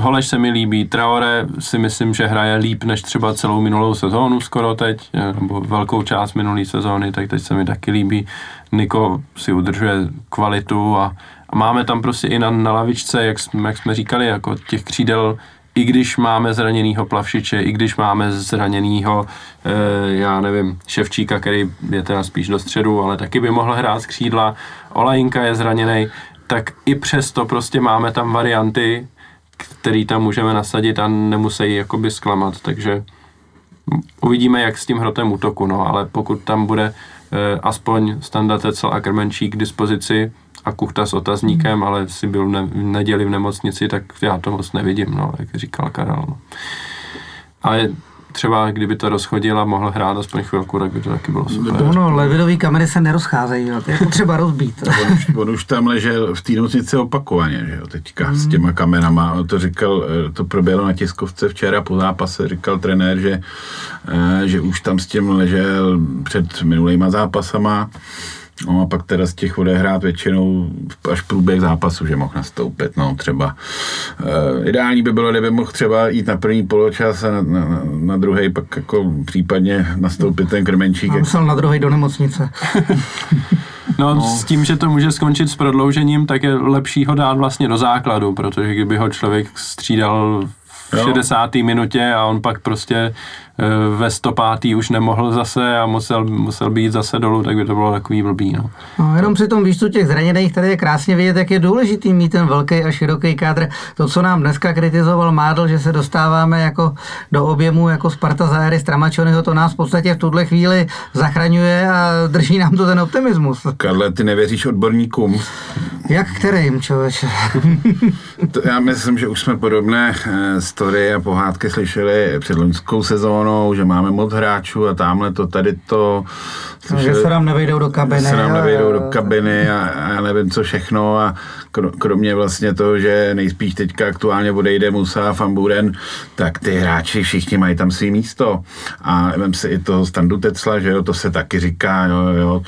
Holeš se mi líbí, Traore si myslím, že hraje líp než třeba celou minulou sezónu skoro teď, nebo velkou část minulé sezóny, tak teď se mi taky líbí. Niko si udržuje kvalitu a, a máme tam prostě i na, na lavičce, jak jsme, jak jsme říkali, jako těch křídel i když máme zraněného plavšiče, i když máme zraněného, e, já nevím, Ševčíka, který je teda spíš do středu, ale taky by mohl hrát z křídla, Olajinka je zraněný, tak i přesto prostě máme tam varianty, který tam můžeme nasadit a nemusí jakoby zklamat, takže uvidíme, jak s tím hrotem útoku, no, ale pokud tam bude e, aspoň Standa Tecel a Krmenčík k dispozici a Kuchta s otazníkem, hmm. ale si byl ne, v neděli v nemocnici, tak já to moc nevidím, no, jak říkal Karel. No. Ale třeba kdyby to rozchodil a mohl hrát aspoň chvilku, tak by to taky bylo super. No, no levidový kamery se nerozcházejí, jo. to je potřeba rozbít. on, už, on už tam ležel v té nemocnici opakovaně, že jo, teďka mm. s těma kamerama. On to říkal, eh, to proběhlo na tiskovce včera po zápase, říkal trenér, že, eh, že už tam s tím ležel před minulýma zápasama No a pak teda z těch odehrát většinou až průběh zápasu, že mohl nastoupit, no třeba. E, ideální by bylo, kdyby mohl třeba jít na první poločas a na, na, na druhý pak jako případně nastoupit ten krmenčík. musel na druhý do nemocnice. No, no, s tím, že to může skončit s prodloužením, tak je lepší ho dát vlastně do základu, protože kdyby ho člověk střídal v jo. 60. minutě a on pak prostě ve 105. už nemohl zase a musel, musel být zase dolů, tak by to bylo takový blbý. No. No, jenom při tom výčtu těch zraněných tady je krásně vidět, jak je důležitý mít ten velký a široký kádr. To, co nám dneska kritizoval Mádl, že se dostáváme jako do objemu jako Sparta za éry Stramačonyho, to nás v podstatě v tuhle chvíli zachraňuje a drží nám to ten optimismus. Karle, ty nevěříš odborníkům? Jak kterým, člověče? to, já myslím, že už jsme podobné eh, story a pohádky slyšeli před loňskou sezónou sezónou, že máme moc hráčů a tamhle to, tady to. No, že se nám nevejdou do kabiny. Se nám nevejdou do kabiny a, a já nevím co všechno a kromě vlastně toho, že nejspíš teďka aktuálně odejde Musa Famburen, tak ty hráči všichni mají tam svý místo. A vem si i toho Standu Tecla, že jo, to se taky říká, jo, jo,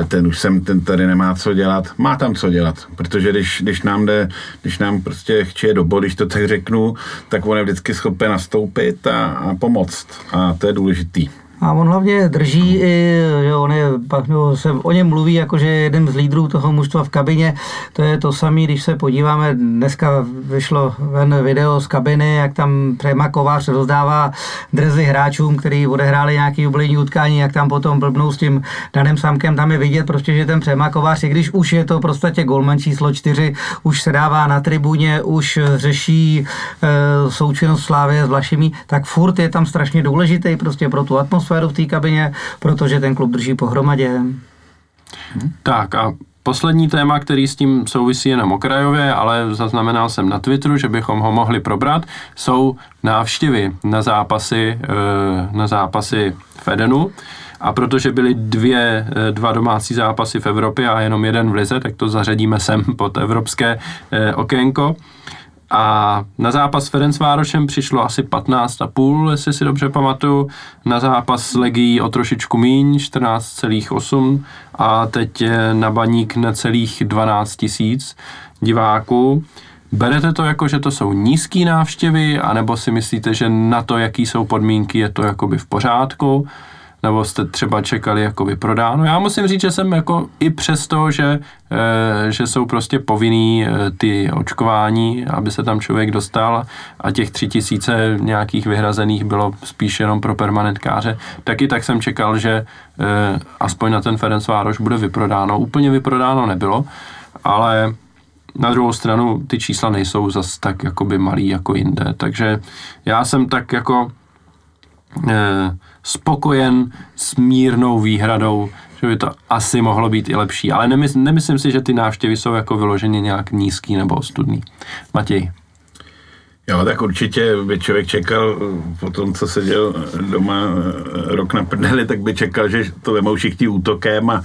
e, ten už jsem, ten tady nemá co dělat. Má tam co dělat, protože když, když nám jde, když nám prostě chče do body, když to tak řeknu, tak on je vždycky schopen nastoupit a, a pomoct. A to je důležitý. A on hlavně drží i, jo, on je, no, se o něm mluví jako, že je jeden z lídrů toho mužstva v kabině. To je to samé, když se podíváme, dneska vyšlo ven video z kabiny, jak tam Přema Kovář rozdává drzy hráčům, který odehráli nějaký jubilejní utkání, jak tam potom blbnou s tím daným samkem, tam je vidět prostě, že ten Přema Kovář, i když už je to prostě golman číslo čtyři, už se dává na tribuně, už řeší e, součinnost Slávě s Vlašimi, tak furt je tam strašně důležitý prostě pro tu atmosféru atmosféru v té kabině, protože ten klub drží pohromadě. Tak a Poslední téma, který s tím souvisí jenom okrajově, ale zaznamenal jsem na Twitteru, že bychom ho mohli probrat, jsou návštěvy na zápasy, eh, na zápasy v Edenu. A protože byly dvě, eh, dva domácí zápasy v Evropě a jenom jeden v Lize, tak to zařadíme sem pod evropské eh, okénko. A na zápas s Ferencvárošem přišlo asi 15,5, jestli si dobře pamatuju. Na zápas s Legií o trošičku míň, 14,8 a teď je na baník necelých 12 tisíc diváků. Berete to jako, že to jsou nízké návštěvy, anebo si myslíte, že na to, jaký jsou podmínky, je to jakoby v pořádku? Nebo jste třeba čekali jako vyprodáno. Já musím říct, že jsem jako i přesto, že, e, že jsou prostě povinný e, ty očkování, aby se tam člověk dostal a těch tři tisíce nějakých vyhrazených bylo spíš jenom pro permanentkáře, taky tak jsem čekal, že e, aspoň na ten Ferencvároš bude vyprodáno. Úplně vyprodáno nebylo, ale na druhou stranu ty čísla nejsou zas tak jakoby malý jako jinde, takže já jsem tak jako e, spokojen s mírnou výhradou, že by to asi mohlo být i lepší. Ale nemysl, nemyslím si, že ty návštěvy jsou jako vyloženě nějak nízký nebo ostudný. Matěj. Jo, tak určitě by člověk čekal po tom, co se děl doma eh, rok na prdeli, tak by čekal, že to vemou všichni útokem a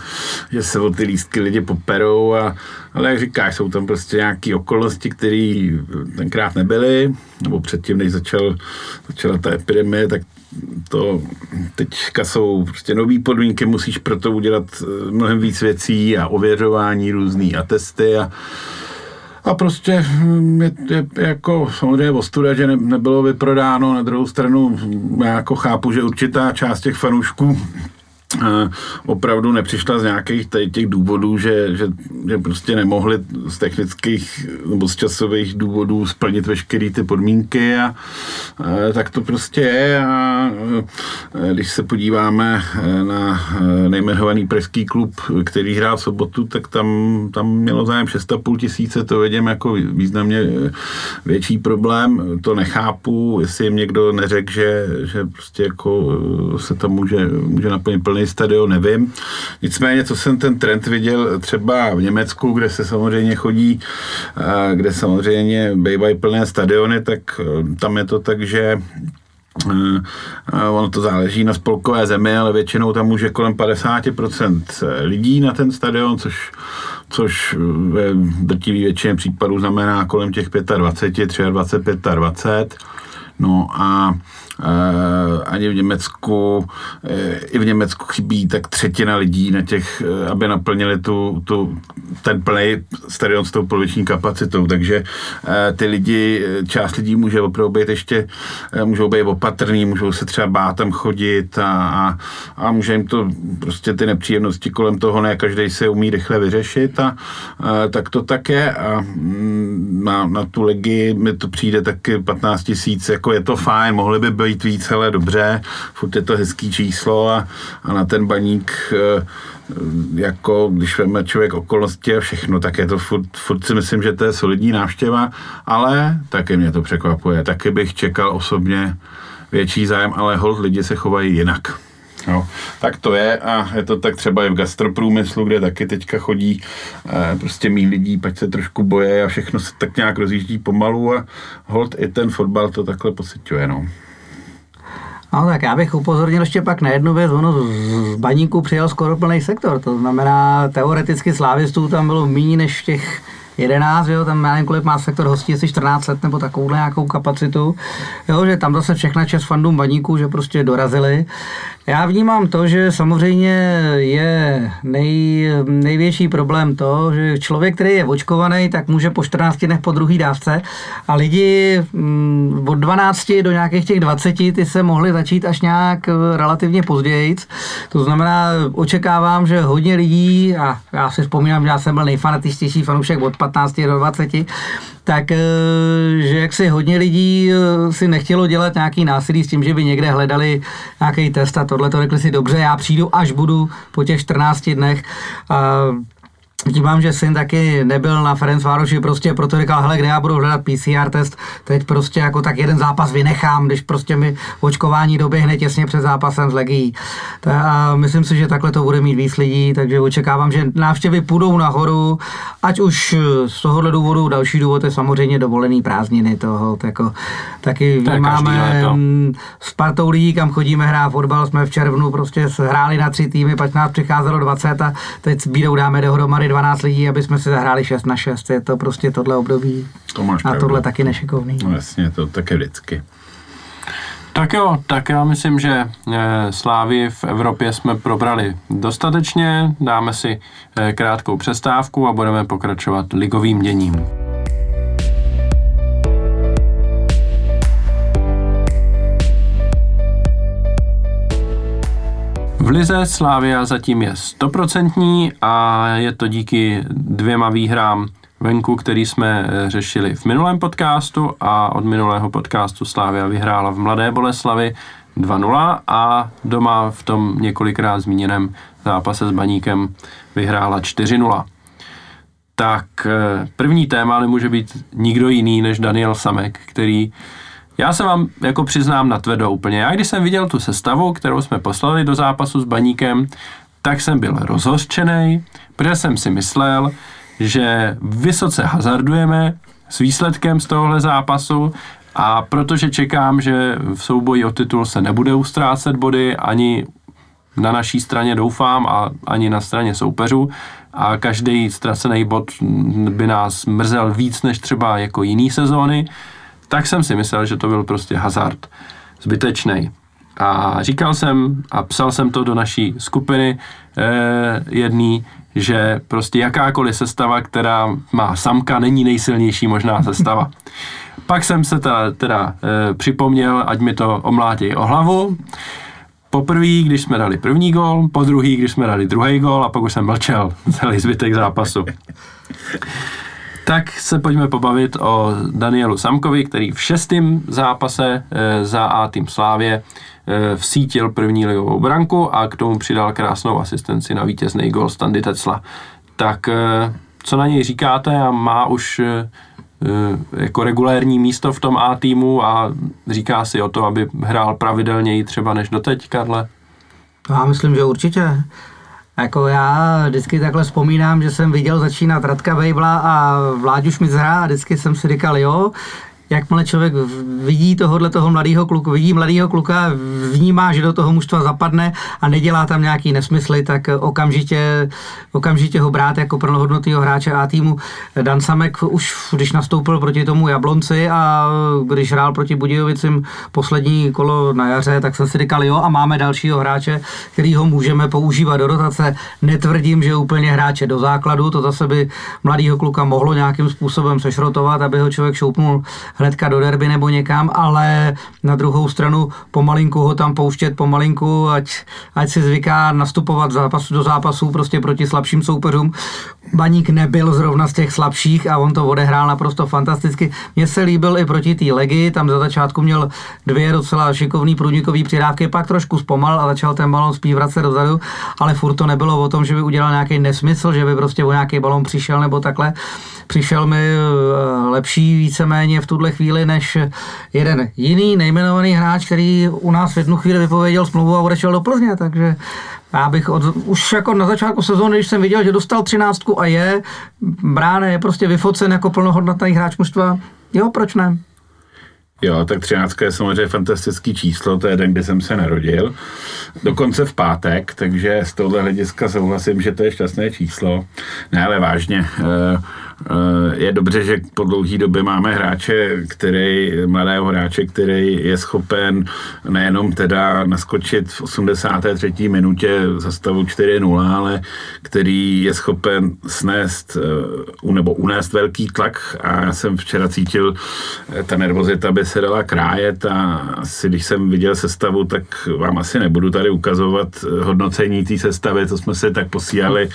že se o ty lístky lidi poperou. A, ale jak říkáš, jsou tam prostě nějaké okolnosti, které tenkrát nebyly, nebo předtím, než začal, začala ta epidemie, tak to teďka jsou prostě nové podmínky, musíš pro to udělat eh, mnohem víc věcí a ověřování různý a testy a a prostě hm, je, je jako samozřejmě ostuda, že ne, nebylo vyprodáno. Na druhou stranu já jako chápu, že určitá část těch fanoušků opravdu nepřišla z nějakých těch důvodů, že, že, že prostě nemohli z technických nebo z časových důvodů splnit veškeré ty podmínky a, a tak to prostě je. A, a když se podíváme na nejmenovaný pražský klub, který hrál v sobotu, tak tam, tam mělo zájem 6,5 tisíce, to vidím jako významně větší problém, to nechápu, jestli jim někdo neřekl, že, že prostě jako se tam může, může naplnit plný stadion, nevím. Nicméně, co jsem ten trend viděl třeba v Německu, kde se samozřejmě chodí, kde samozřejmě bývají plné stadiony, tak e, tam je to tak, že e, ono to záleží na spolkové zemi, ale většinou tam může kolem 50% lidí na ten stadion, což což ve drtivé většině případů znamená kolem těch 25, 23, 25. No a ani v Německu, eh, i v Německu chybí tak třetina lidí na těch, eh, aby naplnili tu, tu, ten plný stadion s tou poloviční kapacitou, takže ty lidi, část lidí může opravdu být ještě, můžou být opatrný, můžou se třeba bát tam chodit a, a, a může jim to prostě ty nepříjemnosti kolem toho, ne každý se umí rychle vyřešit a, a tak to tak je. A mm, na, na tu legi mi to přijde taky 15 tisíc, jako je to fajn, mohli by být být víc, ale dobře, furt je to hezký číslo a, a na ten baník eh, jako když veme člověk okolnosti a všechno, tak je to furt, furt si myslím, že to je solidní návštěva, ale taky mě to překvapuje. Taky bych čekal osobně větší zájem, ale hold lidi se chovají jinak. No, tak to je a je to tak třeba i v gastroprůmyslu, kde taky teďka chodí eh, prostě mý lidí, pak se trošku boje a všechno se tak nějak rozjíždí pomalu a hold i ten fotbal to takhle pocituje. No. No tak já bych upozornil ještě pak na jednu věc, ono z baníku přijel skoro plný sektor, to znamená teoreticky slávistů tam bylo méně než těch 11, jo, tam já nevím, kolik má sektor hostí, asi 14 let nebo takovouhle nějakou kapacitu, jo, že tam zase všechna čest fandům baníku, že prostě dorazili. Já vnímám to, že samozřejmě je nej, největší problém to, že člověk, který je očkovaný, tak může po 14 dnech po druhý dávce a lidi mm, od 12 do nějakých těch 20 ty se mohli začít až nějak relativně později. To znamená, očekávám, že hodně lidí, a já si vzpomínám, že já jsem byl nejfanatičtější fanoušek od 15 do 20, tak eh, že jak si hodně lidí eh, si nechtělo dělat nějaký násilí s tím, že by někde hledali nějaký test a tohle to řekli si dobře, já přijdu, až budu po těch 14 dnech. Dívám, že syn taky nebyl na Ferenc Vároši, prostě proto říkal, hele, kde já budu hledat PCR test, teď prostě jako tak jeden zápas vynechám, když prostě mi očkování doběhne těsně před zápasem s Legií. A myslím si, že takhle to bude mít víc lidí, takže očekávám, že návštěvy půjdou nahoru, ať už z tohohle důvodu, další důvod je samozřejmě dovolený prázdniny toho, jako, taky to máme s partou lidí, kam chodíme hrát fotbal, jsme v červnu prostě hráli na tři týmy, pak nás přicházelo 20 a teď s bídou dáme dohromady 12 lidí, aby jsme si zahráli 6 na 6. Je to prostě tohle období. To máš a tohle taky nešikovný. No jasně, to také vždycky. Tak jo, tak já myslím, že eh, Slávy v Evropě jsme probrali dostatečně. Dáme si eh, krátkou přestávku a budeme pokračovat ligovým děním. V Lize Slávia zatím je stoprocentní a je to díky dvěma výhrám venku, který jsme eh, řešili v minulém podcastu a od minulého podcastu Slávia vyhrála v Mladé Boleslavi 2-0 a doma v tom několikrát zmíněném zápase s Baníkem vyhrála 4-0. Tak eh, první téma nemůže být nikdo jiný než Daniel Samek, který já se vám jako přiznám na tvedo úplně. Já když jsem viděl tu sestavu, kterou jsme poslali do zápasu s Baníkem, tak jsem byl rozhořčený, protože jsem si myslel, že vysoce hazardujeme s výsledkem z tohohle zápasu a protože čekám, že v souboji o titul se nebude ustrácet body ani na naší straně doufám a ani na straně soupeřů a každý ztracený bod by nás mrzel víc než třeba jako jiný sezóny, tak jsem si myslel, že to byl prostě hazard zbytečný. A říkal jsem a psal jsem to do naší skupiny eh, jedný, že prostě jakákoliv sestava, která má samka, není nejsilnější možná sestava. Pak jsem se teda, teda eh, připomněl, ať mi to omlátí o hlavu poprvé, když jsme dali první gol, po druhý, když jsme dali druhý gol a pak už jsem mlčel celý zbytek zápasu. Tak se pojďme pobavit o Danielu Samkovi, který v šestém zápase e, za A tým Slávě e, vsítil první ligovou branku a k tomu přidal krásnou asistenci na vítězný gol Standy Tecla. Tak e, co na něj říkáte a má už jako regulérní místo v tom A týmu a říká si o to, aby hrál pravidelněji třeba než doteď, Karle? Já myslím, že určitě. Jako já vždycky takhle vzpomínám, že jsem viděl začínat Radka Vejbla a Vláďu Šmicera a vždycky jsem si říkal, jo, jakmile člověk vidí tohohle toho mladého kluka, vidí mladého kluka, vnímá, že do toho mužstva zapadne a nedělá tam nějaký nesmysly, tak okamžitě, okamžitě ho brát jako plnohodnotného hráče A týmu. Dan Samek už, když nastoupil proti tomu Jablonci a když hrál proti Budějovicím poslední kolo na jaře, tak jsem si říkal, jo, a máme dalšího hráče, který ho můžeme používat do rotace. Netvrdím, že úplně hráče do základu, to zase by mladého kluka mohlo nějakým způsobem sešrotovat, aby ho člověk šoupnul hnedka do derby nebo někam, ale na druhou stranu pomalinku ho tam pouštět pomalinku, ať, ať si zvyká nastupovat zápasu do zápasů prostě proti slabším soupeřům. Baník nebyl zrovna z těch slabších a on to odehrál naprosto fantasticky. Mně se líbil i proti té legy, tam za začátku měl dvě docela šikovný průnikový přidávky, pak trošku zpomal a začal ten balon spíš vracet dozadu, ale furt to nebylo o tom, že by udělal nějaký nesmysl, že by prostě o nějaký balon přišel nebo takhle. Přišel mi eh, lepší víceméně v tuhle chvíli než jeden jiný nejmenovaný hráč, který u nás v jednu chvíli vypověděl smlouvu a odešel do Plzně, takže já bych od, už jako na začátku sezóny, když jsem viděl, že dostal třináctku a je, bráne je prostě vyfocen jako plnohodnotný hráč mužstva, jo, proč ne? Jo, tak 13 je samozřejmě fantastický číslo, to je den, kdy jsem se narodil. Dokonce v pátek, takže z tohohle hlediska souhlasím, že to je šťastné číslo. Ne, ale vážně, Eh, je dobře, že po dlouhé době máme hráče, který, mladého hráče, který je schopen nejenom teda naskočit v 83. minutě za stavu 4-0, ale který je schopen snést eh, nebo unést velký tlak a já jsem včera cítil, eh, ta nervozita by se dala krájet a asi když jsem viděl sestavu, tak vám asi nebudu tady ukazovat hodnocení té sestavy, to jsme se tak posílali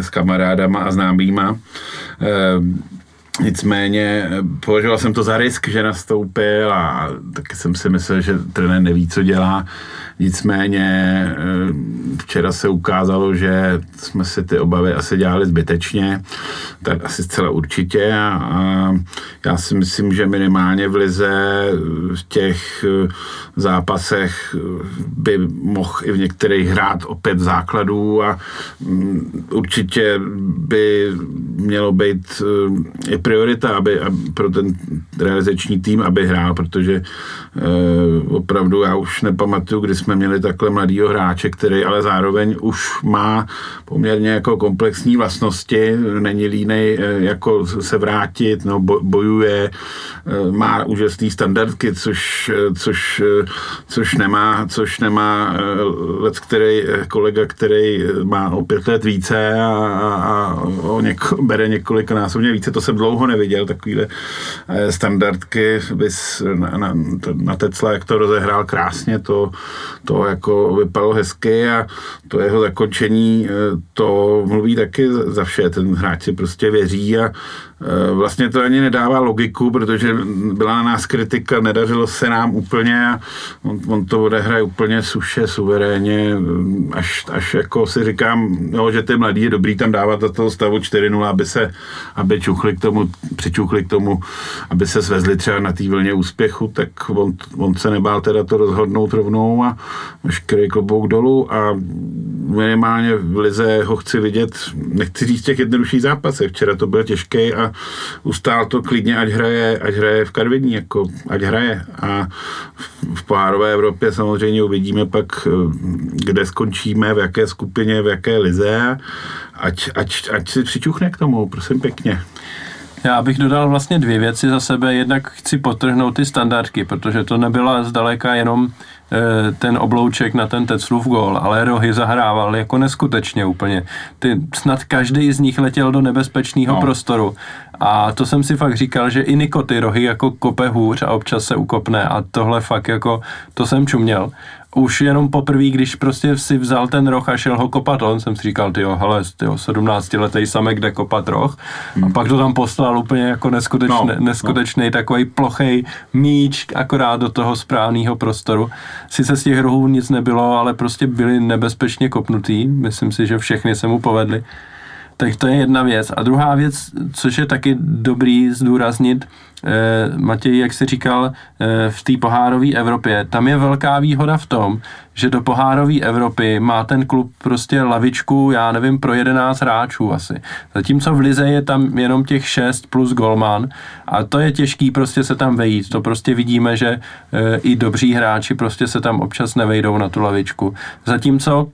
s kamarádama a známýma. Um, nicméně eh, považoval jsem to za risk, že nastoupil a taky jsem si myslel, že trenér neví, co dělá. Nicméně eh, včera se ukázalo, že jsme si ty obavy asi dělali zbytečně, tak asi zcela určitě a, já si myslím, že minimálně v Lize v těch eh, zápasech by mohl i v některých hrát opět základů a mm, určitě by mělo být i priorita aby, aby pro ten realizační tým, aby hrál, protože opravdu já už nepamatuju, kdy jsme měli takhle mladýho hráče, který ale zároveň už má poměrně jako komplexní vlastnosti, není línej eh, jako se vrátit, no bojuje, eh, má úžasný standardky, což, což, což nemá, což nemá let, který, kolega, který má o pět let více a, a, a o něko, bere několik násobně více, to jsem dlouho neviděl, takovýhle standardky bys na, na, na Tecla, jak to rozehrál krásně, to, to jako vypadalo hezky a to jeho zakončení, eh, to mluví taky za vše. Ten hráč si prostě věří a Eh, vlastně to ani nedává logiku, protože byla na nás kritika, nedařilo se nám úplně a on, on to odehraje úplně suše, suverénně, až, až jako si říkám, no, že ty mladý je dobrý tam dávat do toho stavu 4-0, aby se, aby čuchli k tomu, přičuchli k tomu, aby se svezli třeba na té vlně úspěchu, tak on, on se nebál teda to rozhodnout rovnou a veškerý klobouk dolů a minimálně v Lize ho chci vidět, nechci říct těch jednodušších zápasech, včera to byl těžký a ustál to klidně, ať hraje, ať hraje v Karviní, jako ať hraje. A v pohárové Evropě samozřejmě uvidíme pak, eh, kde skončíme, v jaké skupině, v jaké lize. Ať, ať, ať si přičuchne k tomu, prosím pěkně. Já bych dodal vlastně dvě věci za sebe. Jednak chci potrhnout ty standardky, protože to nebyla zdaleka jenom ten oblouček na ten Teclův gol, ale rohy zahrával jako neskutečně úplně. Ty, snad každý z nich letěl do nebezpečného no. prostoru. A to jsem si fakt říkal, že i Niko ty rohy jako kope hůř a občas se ukopne a tohle fakt jako, to jsem čuměl. Už jenom poprvé, když prostě si vzal ten roh a šel ho kopat, on jsem si říkal, tyjo, hele, tyjo, 17 letý samek jde kopat roh hmm. a pak to tam poslal úplně jako neskutečný, no, neskutečný no. takový plochej míč akorát do toho správného prostoru. Sice z těch rohů nic nebylo, ale prostě byli nebezpečně kopnutý, myslím si, že všechny se mu povedly. Tak to je jedna věc. A druhá věc, což je taky dobrý zdůraznit, eh, Matěj, jak jsi říkal, eh, v té pohárové Evropě, tam je velká výhoda v tom, že do pohárové Evropy má ten klub prostě lavičku, já nevím, pro 11 hráčů asi. Zatímco v Lize je tam jenom těch 6 plus golman a to je těžký prostě se tam vejít. To prostě vidíme, že eh, i dobří hráči prostě se tam občas nevejdou na tu lavičku. Zatímco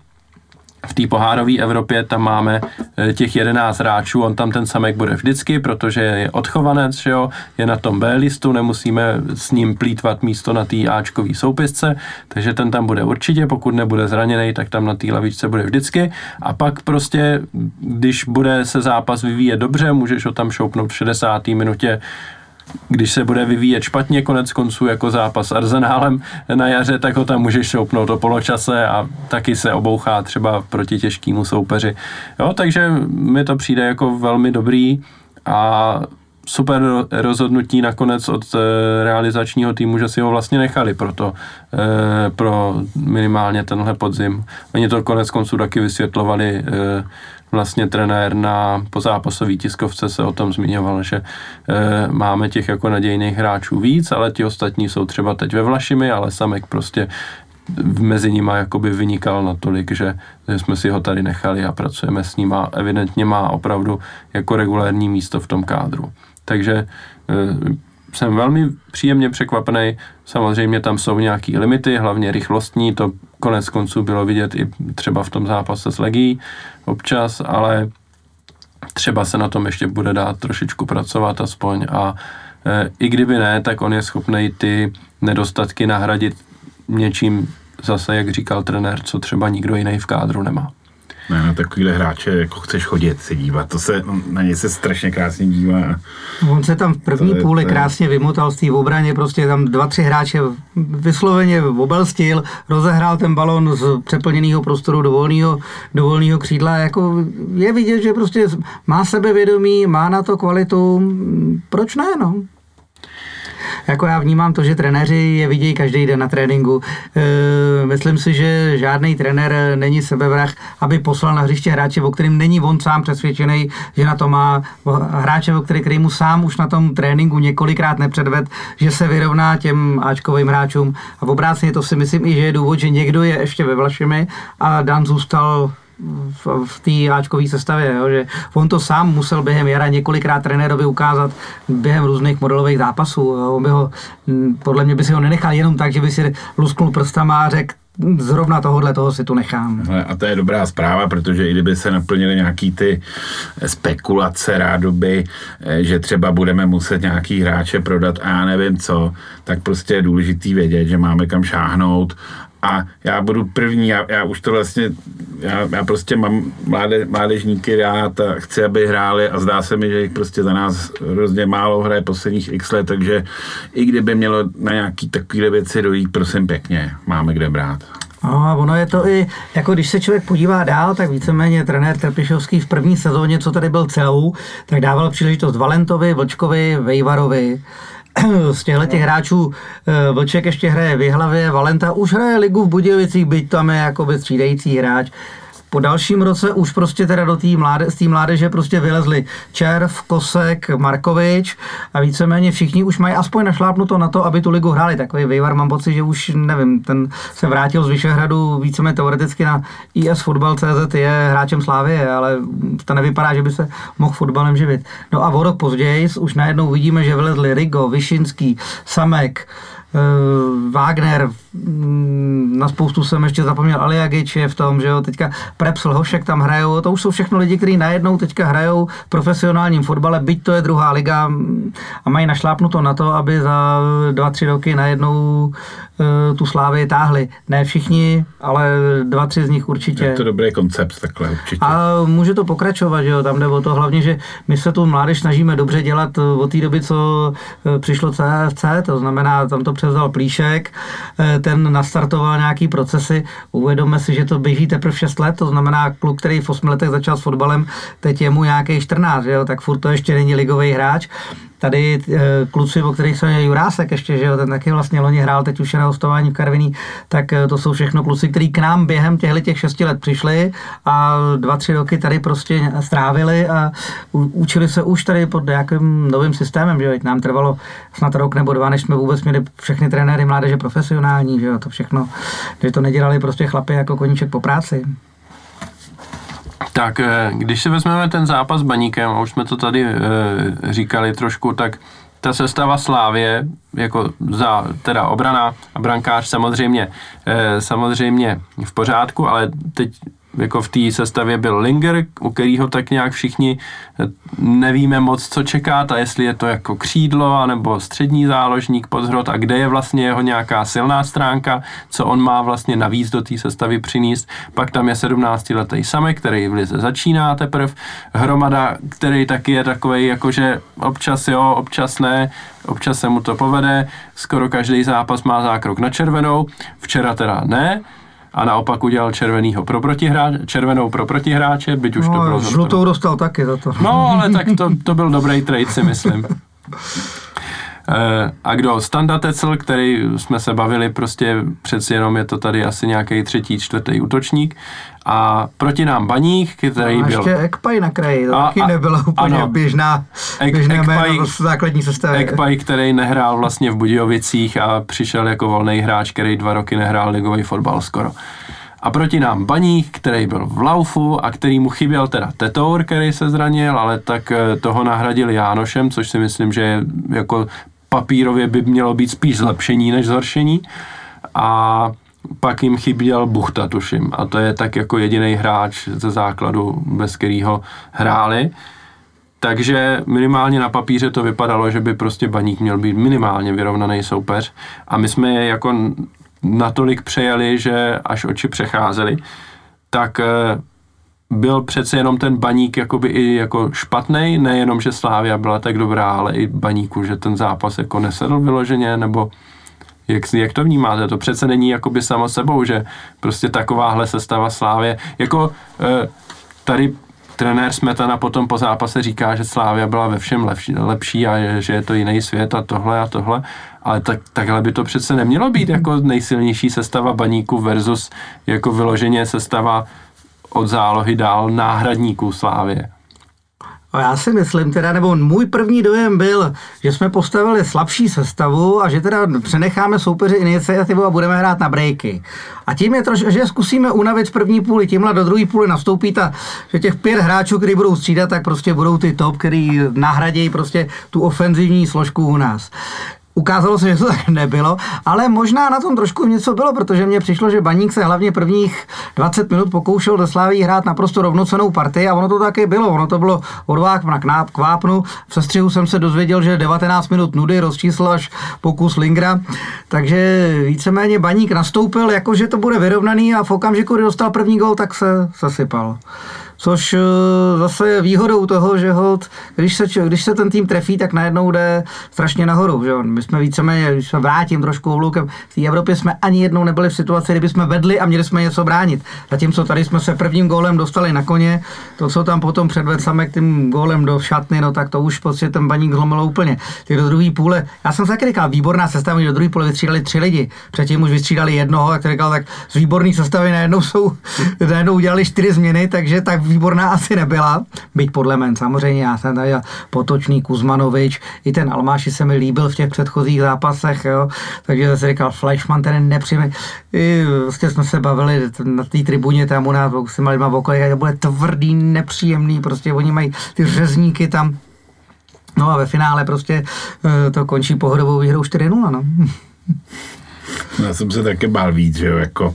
v té pohárové Evropě tam máme eh, těch 11 hráčů, on tam ten samek bude vždycky, protože je odchovanec, že jo, je na tom B listu, nemusíme s ním plítvat místo na té Ačkový soupisce, takže ten tam bude určitě, pokud nebude zraněný, tak tam na té lavičce bude vždycky. A pak prostě, když bude se zápas vyvíjet dobře, můžeš ho tam šoupnout v 60. minutě když se bude vyvíjet špatně konec konců jako zápas s Arsenálem na jaře, tak ho tam můžeš šoupnout o poločase a taky se obouchá třeba proti těžkému soupeři. Jo, takže mi to přijde jako velmi dobrý a super rozhodnutí nakonec od eh, realizačního týmu, že si ho vlastně nechali pro to, eh, pro minimálně tenhle podzim. Oni to konec konců taky vysvětlovali eh, vlastně trenér na pozápasový tiskovce se o tom zmiňoval, že e, máme těch jako nadějných hráčů víc, ale ti ostatní jsou třeba teď ve Vlašimi, ale Samek prostě mezi nimi jakoby vynikal natolik, že, že jsme si ho tady nechali a pracujeme s ním a evidentně má opravdu jako regulární místo v tom kádru. Takže e, jsem velmi příjemně překvapený. Samozřejmě tam jsou nějaké limity, hlavně rychlostní, to konec konců bylo vidět i třeba v tom zápase s Legí občas, ale třeba se na tom ještě bude dát trošičku pracovat aspoň a e, i kdyby ne, tak on je schopný ty nedostatky nahradit něčím zase, jak říkal trenér, co třeba nikdo jiný v kádru nemá. Ne, na takovýhle hráče jako chceš chodit, se dívat, to se, na ně se strašně krásně dívá. On se tam v první to půli je, krásně vymotal z té obraně, prostě tam dva, tři hráče vysloveně obelstil, rozehrál ten balon z přeplněného prostoru do volného, do volného křídla, jako je vidět, že prostě má sebevědomí, má na to kvalitu, proč ne, no? Jako já vnímám to, že trenéři je vidějí každý den na tréninku. E, myslím si, že žádný trenér není sebevrah, aby poslal na hřiště hráče, o kterým není on sám přesvědčený, že na to má hráče, o který, který mu sám už na tom tréninku několikrát nepředved, že se vyrovná těm Ačkovým hráčům. A v obráceně to si myslím i, že je důvod, že někdo je ještě ve Vlašimi a Dan zůstal v, v té Ačkové sestavě, jo, že on to sám musel během jara několikrát trenérovi ukázat během různých modelových zápasů. Jo. On by ho, podle mě by si ho nenechal jenom tak, že by si lusknul prstama a řekl, zrovna tohohle toho si tu nechám. A to je dobrá zpráva, protože i kdyby se naplnily nějaký ty spekulace rádoby, eh, že třeba budeme muset nějaký hráče prodat a já nevím co, tak prostě je důležitý vědět, že máme kam šáhnout a já budu první, já, já už to vlastně, já, já prostě mám mláde, mládežníky rád a chci, aby hráli a zdá se mi, že jich prostě za nás hrozně málo hraje posledních x let, takže i kdyby mělo na nějaký takové věci dojít, prosím pěkně, máme kde brát. No a ono je to i, jako když se člověk podívá dál, tak víceméně trenér Trpišovský v první sezóně, co tady byl celou, tak dával příležitost Valentovi, Vlčkovi, Vejvarovi, z těchto těch hráčů eh, Vlček ještě hraje v hlavě, Valenta už hraje ligu v Budějovicích, byť tam je jakoby střídající hráč po dalším roce už prostě teda do té mláde, z té mládeže prostě vylezli Červ, Kosek, Markovič a víceméně všichni už mají aspoň našlápnuto na to, aby tu ligu hráli. Takový Vejvar mám pocit, že už nevím, ten se vrátil z Vyšehradu víceméně teoreticky na IS Football CZ je hráčem Slávie, ale to nevypadá, že by se mohl fotbalem živit. No a o rok později už najednou vidíme, že vylezli Rigo, Vyšinský, Samek, Eh, Wagner, na spoustu jsem ještě zapomněl Aliagič je v tom, že jo, teďka Prepsl, Hošek tam hrajou, to už jsou všechno lidi, kteří najednou teďka hrajou v profesionálním fotbale, byť to je druhá liga mm, a mají našlápnuto na to, aby za dva, tři roky najednou uh, tu slávy táhli. Ne všichni, ale dva, tři z nich určitě. Je to dobrý koncept takhle určitě. A může to pokračovat, že jo, tam jde o to hlavně, že my se tu mládež snažíme dobře dělat od té doby, co přišlo CFC, to znamená, tam to převzal Plíšek, eh, ten nastartoval nějaký procesy. Uvědomme si, že to běží teprve 6 let, to znamená kluk, který v 8 letech začal s fotbalem, teď je mu nějaký 14, jo, tak furt to ještě není ligový hráč tady e, kluci, o kterých se Jurásek ještě, že jo, ten taky vlastně loni hrál, teď už je na hostování v Karviní, tak e, to jsou všechno kluci, kteří k nám během těchto těch šesti let přišli a dva, tři roky tady prostě strávili a učili se už tady pod nějakým novým systémem, že jo, nám trvalo snad rok nebo dva, než jsme vůbec měli všechny trenéry mládeže profesionální, že jo, to všechno, že to nedělali prostě chlapy jako koníček po práci. Tak eh, když si vezmeme ten zápas s Baníkem, a už jsme to tady e, říkali trošku, tak ta sestava Slávě, jako za teda obrana a brankář samozřejmě, e, samozřejmě v pořádku, ale teď jako v té sestavě byl Linger, u kterého tak nějak všichni eh, nevíme moc, co čekat a jestli je to jako křídlo anebo střední záložník podhrot a kde je vlastně jeho nějaká silná stránka, co on má vlastně navíc do té sestavy přinést. Pak tam je 17-letý Samek, který v lize začíná teprve. Hromada, který taky je takový, jakože občas jo, občas ne, občas se mu to povede, skoro každý zápas má zákrok na červenou, včera teda ne, a naopak udělal červenýho pro protihráče, červenou pro protihráče, byť už no, to bylo... Žlutou dostal taky za to. No, ale tak to, to byl dobrý trade, si myslím. Eh, a kdo? Standa Tecel, který jsme se bavili, prostě přeci jenom je to tady asi nějaký třetí, čtvrtý útočník. A proti nám Baník, který a byl... ještě Ekpaj na kraji, to a, taky nebyla úplně ano, běžná, běžné Ek, jméno základní sestavy. Ekpaj, který nehrál vlastně v Budějovicích a přišel jako volný hráč, který dva roky nehrál ligový fotbal skoro. A proti nám Baník, který byl v Laufu a který mu chyběl teda Tetour, který se zranil, ale tak eh, toho nahradili Jánošem, což si myslím, že je jako papírově by mělo být spíš zlepšení než zhoršení. A pak jim chyběl Buchta, tuším. A to je tak jako jediný hráč ze základu, bez kterého hráli. Takže minimálně na papíře to vypadalo, že by prostě Baník měl být minimálně vyrovnaný soupeř. A my jsme je jako natolik přejeli, že až oči přecházeli, tak eh, byl přece jenom ten baník jakoby i jako špatný, nejenom, že Slávia byla tak dobrá, ale i baníku, že ten zápas jako nesedl vyloženě, nebo jak, jak to vnímáte? To přece není jakoby samo sebou, že prostě takováhle sestava Slávě, jako e, tady trenér Smetana potom po zápase říká, že Slávia byla ve všem lepší, lepší a je, že je to jiný svět a tohle a tohle, ale tak, takhle by to přece nemělo být jako nejsilnější sestava baníku versus jako vyloženě sestava od zálohy dál náhradníků Slávě. A já si myslím teda, nebo můj první dojem byl, že jsme postavili slabší sestavu a že teda přenecháme soupeři iniciativu a budeme hrát na breaky. A tím je trošku, že zkusíme unavit v první půli, tímhle do druhé půly nastoupí ta, že těch pět hráčů, kteří budou střídat, tak prostě budou ty top, který nahradějí prostě tu ofenzivní složku u nás. Ukázalo se, že to tak nebylo, ale možná na tom trošku něco bylo, protože mně přišlo, že Baník se hlavně prvních 20 minut pokoušel do Sláví hrát naprosto rovnocenou partii a ono to taky bylo. Ono to bylo odvák na knáp, kvápnu. V sestřihu jsem se dozvěděl, že 19 minut nudy rozčísl až pokus Lingra, takže víceméně Baník nastoupil, jako že to bude vyrovnaný a v okamžiku, kdy dostal první gol, tak se zasypal což eh, zase je výhodou toho, že hold, když se, když se ten tým trefí, tak najednou jde strašně nahoru. Že? My jsme víceméně, když se vrátím trošku ovlukem, v té Evropě jsme ani jednou nebyli v situaci, kdyby jsme vedli a měli jsme něco bránit. Zatímco tady jsme se prvním gólem dostali na koně, to, co tam potom předvedl Samek tím gólem do šatny, no tak to už prostě ten baník zlomilo úplně. Ty do druhé půle, já jsem se říkal, výborná sestava, do druhé půle vystřídali tři lidi, předtím už vystřídali jednoho, jak říkal, tak z výborné sestavy najednou jsou, najednou udělali čtyři změny, takže tak výborná asi nebyla, byť podle men samozřejmě, já jsem tady Potočný, Kuzmanovič, i ten Almáši se mi líbil v těch předchozích zápasech, jo, takže zase říkal Fleischmann, ten nepřijme. I vlastně jsme se bavili na té tribuně tam u nás, s těma v okolí, to bude tvrdý, nepříjemný, prostě oni mají ty řezníky tam, No a ve finále prostě eh, to končí pohodovou výhrou 4-0, no. Já jsem se také bál víc, že jo, jako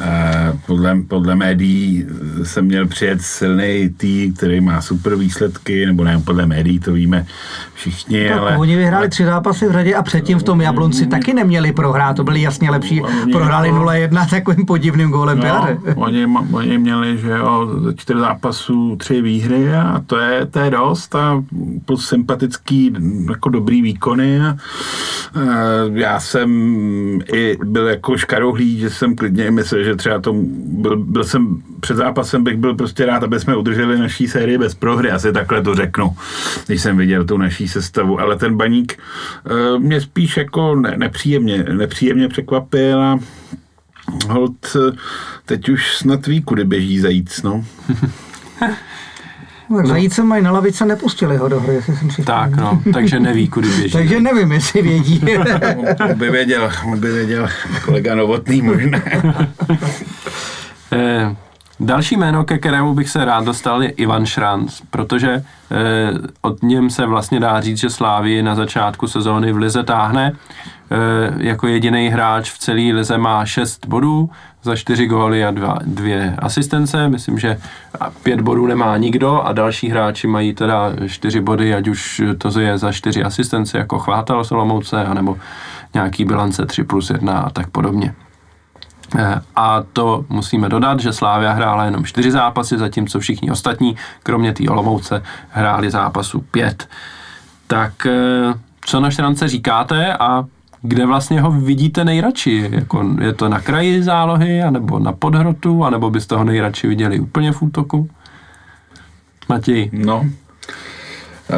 eh, podle, podle médií jsem měl přijet silný tým, který má super výsledky, nebo ne, podle médií to víme všichni, tak ale... Oni vyhráli tři zápasy v řadě a předtím v tom Jablonci taky neměli prohrát, to byli jasně lepší. Oni Prohráli jako- 0-1 takovým podivným gólem No, oni, oni měli, že jo, ze čtyř zápasů tři výhry a to je, to je dost a plus sympatický, jako dobrý výkony a e, já jsem i byl jako škarohlý, že jsem klidně myslel, že třeba to byl, byl jsem před zápasem bych byl prostě rád, aby jsme udrželi naší sérii bez prohry, asi takhle to řeknu, když jsem viděl tu naší sestavu, ale ten baník e, mě spíš jako ne, nepříjemně, nepříjemně překvapil a Hold, teď už snad ví, kudy běží zajíc, no. Tak zajíce mají na lavice, nepustili ho do hry, jestli jsem si Tak no, takže neví, kudy běží. Takže nevím, jestli vědí. On by věděl, on by věděl kolega Novotný možná. Eh, další jméno, ke kterému bych se rád dostal, je Ivan Šranc, protože eh, od něm se vlastně dá říct, že Slávy na začátku sezóny v Lize táhne. Eh, jako jediný hráč v celé Lize má 6 bodů za 4 góly a dva, dvě asistence. Myslím, že pět bodů nemá nikdo a další hráči mají teda 4 body, ať už to je za 4 asistence, jako Chvátal Solomouce, anebo nějaký bilance 3 plus 1 a tak podobně. Eh, A to musíme dodat, že Slávia hrála jenom čtyři zápasy, zatímco všichni ostatní, kromě té Olomouce, hráli zápasu pět. Tak eh, co na Štrance říkáte a kde vlastně ho vidíte nejradši? Jako, je to na kraji zálohy, anebo na podhrotu, anebo byste ho nejradši viděli úplně v útoku? Matěj. No. Uh,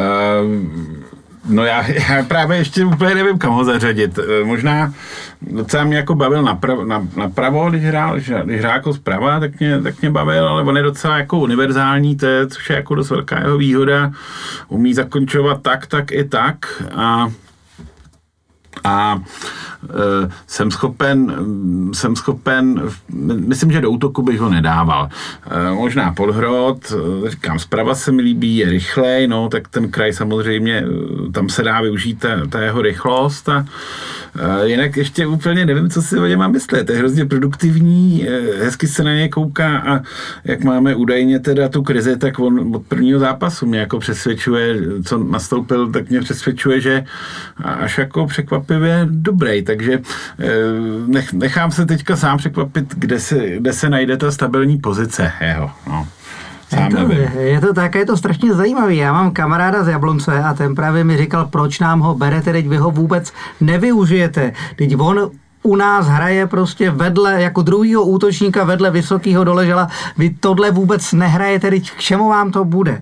no já, já právě ještě úplně nevím, kam ho zařadit. Eh, Možná docela mě jako bavil napravo, na, napravo, když hrál, když hrál jako zprava, tak mě, tak mě bavil, ale on je docela jako univerzální, to je, což je jako dost velká jeho výhoda. Umí zakončovat tak, tak i tak a a e, jsem schopen, jsem schopen, myslím, že do útoku bych ho nedával. E, možná podhrot, říkám, zprava se mi líbí, je rychlej, no, tak ten kraj samozřejmě, e, tam se dá využít ta, ta jeho rychlost a e, jinak ještě úplně nevím, co si o něm mám myslet. Je hrozně produktivní, e, hezky se na ně kouká a jak máme údajně teda tu krizi, tak on od prvního zápasu mě jako přesvědčuje, co nastoupil, tak mě přesvědčuje, že až jako překvapivě dobrý, takže eh, nech, nechám se teďka sám překvapit, kde se, kde se najde ta stabilní pozice jeho. No. Sám Je to, nevím. je to tak, je to strašně zajímavý. Já mám kamaráda z Jablonce a ten právě mi říkal, proč nám ho berete, teď vy ho vůbec nevyužijete. Teď on u nás hraje prostě vedle, jako druhýho útočníka vedle vysokého doležela. Vy tohle vůbec nehrajete, teď k čemu vám to bude?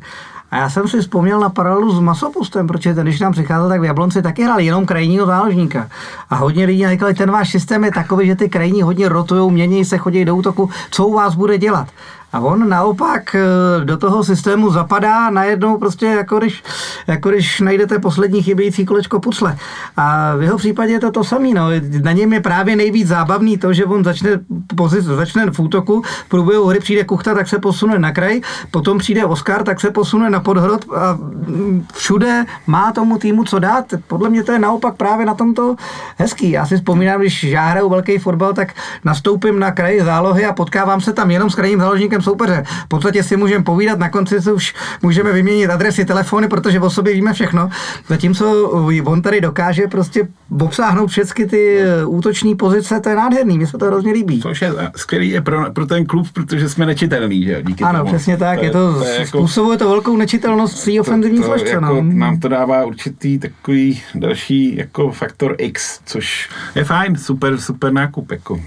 A já jsem si vzpomněl na paralelu s Masopustem, protože ten, když nám přicházel, tak v Jablonci taky hrál jenom krajního záložníka. A hodně lidí říkali, ten váš systém je takový, že ty krajní hodně rotují, mění se, chodí do útoku, co u vás bude dělat? A on naopak eh, do toho systému zapadá najednou prostě jako když, jako když najdete poslední chybějící kolečko pucle. A v jeho případě je to to samé. No. Na něm je právě nejvíc zábavný to, že on začne, pozic, začne v útoku, v průběhu hry přijde Kuchta, tak se posune na kraj, potom přijde Oscar, tak se posune na podhrot a mm, všude má tomu týmu co dát. Podle mě to je naopak právě na tomto hezký. Já si vzpomínám, když já hraju velký fotbal, tak nastoupím na kraji zálohy a potkávám se tam jenom s krajním záložníkem soupeře. V podstatě si můžeme povídat, na konci se už můžeme vyměnit adresy, telefony, protože o sobě víme všechno. Zatímco on tady dokáže prostě obsáhnout všechny ty útoční pozice, to je nádherný, mně se to hrozně líbí. Což je skvělý je pro, pro ten klub, protože jsme nečitelný, že díky Ano, tomu. přesně tak, je to, je jako- způsobuje to velkou nečitelnost svý ofenzivní to, složce. jako, no. Nám to dává určitý takový další jako faktor X, což je fajn, super, super nákup. Jako.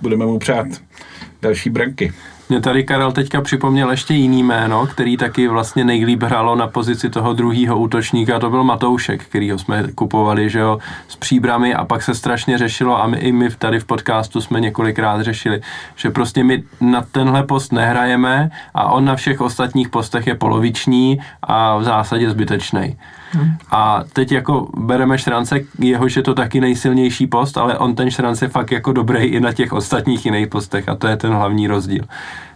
Budeme mu přát další branky. Mě tady Karel teďka připomněl ještě jiný jméno, který taky vlastně nejlíp hrálo na pozici toho druhého útočníka, to byl Matoušek, kterýho jsme kupovali, že jo, s příbrami a pak se strašně řešilo a my, i my tady v podcastu jsme několikrát řešili, že prostě my na tenhle post nehrajeme a on na všech ostatních postech je poloviční a v zásadě zbytečný. A teď jako bereme Štrance, jehož je to taky nejsilnější post, ale on ten Štrance je fakt jako dobrý i na těch ostatních jiných postech a to je ten hlavní rozdíl.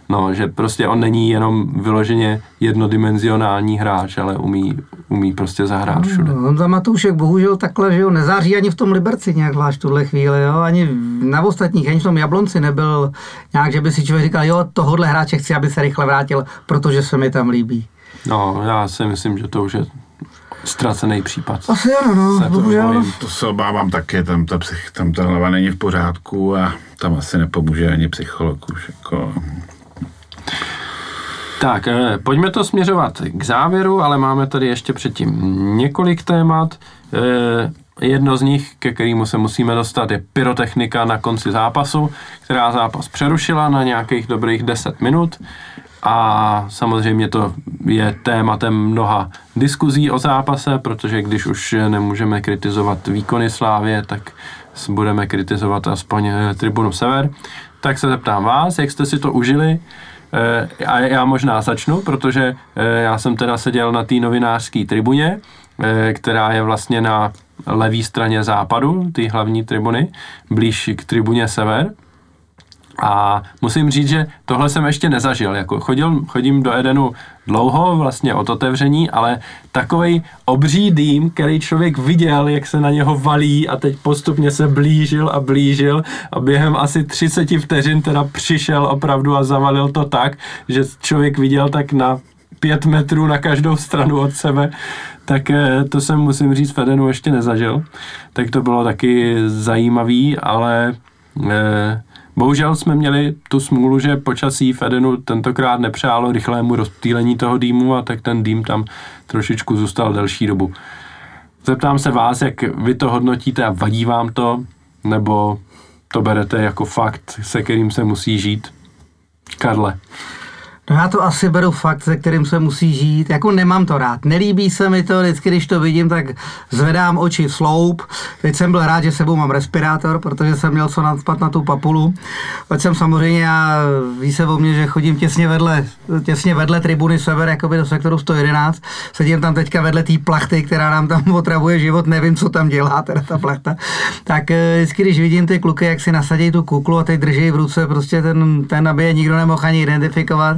No, že prostě on není jenom vyloženě jednodimenzionální hráč, ale umí, umí prostě zahrát všude. No, za Matoušek bohužel takhle, že jo, nezáří ani v tom Liberci nějak zvlášť v tuhle chvíli, jo, ani na ostatních, ani v tom Jablonci nebyl nějak, že by si člověk říkal, jo, tohohle hráče chci, aby se rychle vrátil, protože se mi tam líbí. No, já si myslím, že to už je ztracený případ. Asi ano, no, Se to bohužel. To se obávám taky, tam ta, psych, tam ta hlava není v pořádku a tam asi nepomůže ani psycholog už. Jako, Tak, eh, pojďme to směřovat k závěru, ale máme tady ještě předtím několik témat. Eh, Jedno z nich, ke kterému se musíme dostat, je pyrotechnika na konci zápasu, která zápas přerušila na nějakých dobrých 10 minut. A samozřejmě to je tématem mnoha diskuzí o zápase, protože když už nemůžeme kritizovat výkony Slávě, tak budeme kritizovat aspoň eh, tribunu Sever. Tak se zeptám vás, jak jste si to užili, Eh, A já možná začnu, protože eh, já jsem teda seděl na té novinářské tribuně, která je vlastně na levé straně západu, té hlavní tribuny, blíž k tribuně sever. A musím říct, že tohle jsem ještě nezažil. Jako chodil, chodím do Edenu dlouho, vlastně od otevření, ale takový obří dým, který člověk viděl, jak se na něho valí a teď postupně se blížil a blížil a během asi 30 vteřin teda přišel opravdu a zavalil to tak, že člověk viděl tak na pět metrů na každou stranu od sebe, tak eh, to jsem musím říct v Edenu ještě nezažil. Tak to bylo taky zajímavý, ale eh, Bohužel jsme měli tu smůlu, že počasí v Edenu tentokrát nepřálo rychlému rozptýlení toho dýmu a tak ten dým tam trošičku zůstal delší dobu. Zeptám se vás, jak vy to hodnotíte a vadí vám to, nebo to berete jako fakt, se kterým se musí žít? Karle. No já to asi beru fakt, se kterým se musí žít. Jako nemám to rád. Nelíbí se mi to, vždycky, když to vidím, tak zvedám oči sloup. Teď jsem byl rád, že sebou mám respirátor, protože jsem měl co nadspat na tu papulu. Teď jsem samozřejmě, já ví se o mě, že chodím těsně vedle, těsně vedle tribuny Sever, jakoby do sektoru 111. Sedím tam teďka vedle té plachty, která nám tam otravuje život, nevím, co tam dělá teda ta plachta. Tak eh, vždycky, když vidím ty kluky, jak si nasadí tu kuklu a teď drží v ruce prostě ten, ten aby je nikdo nemohl ani identifikovat,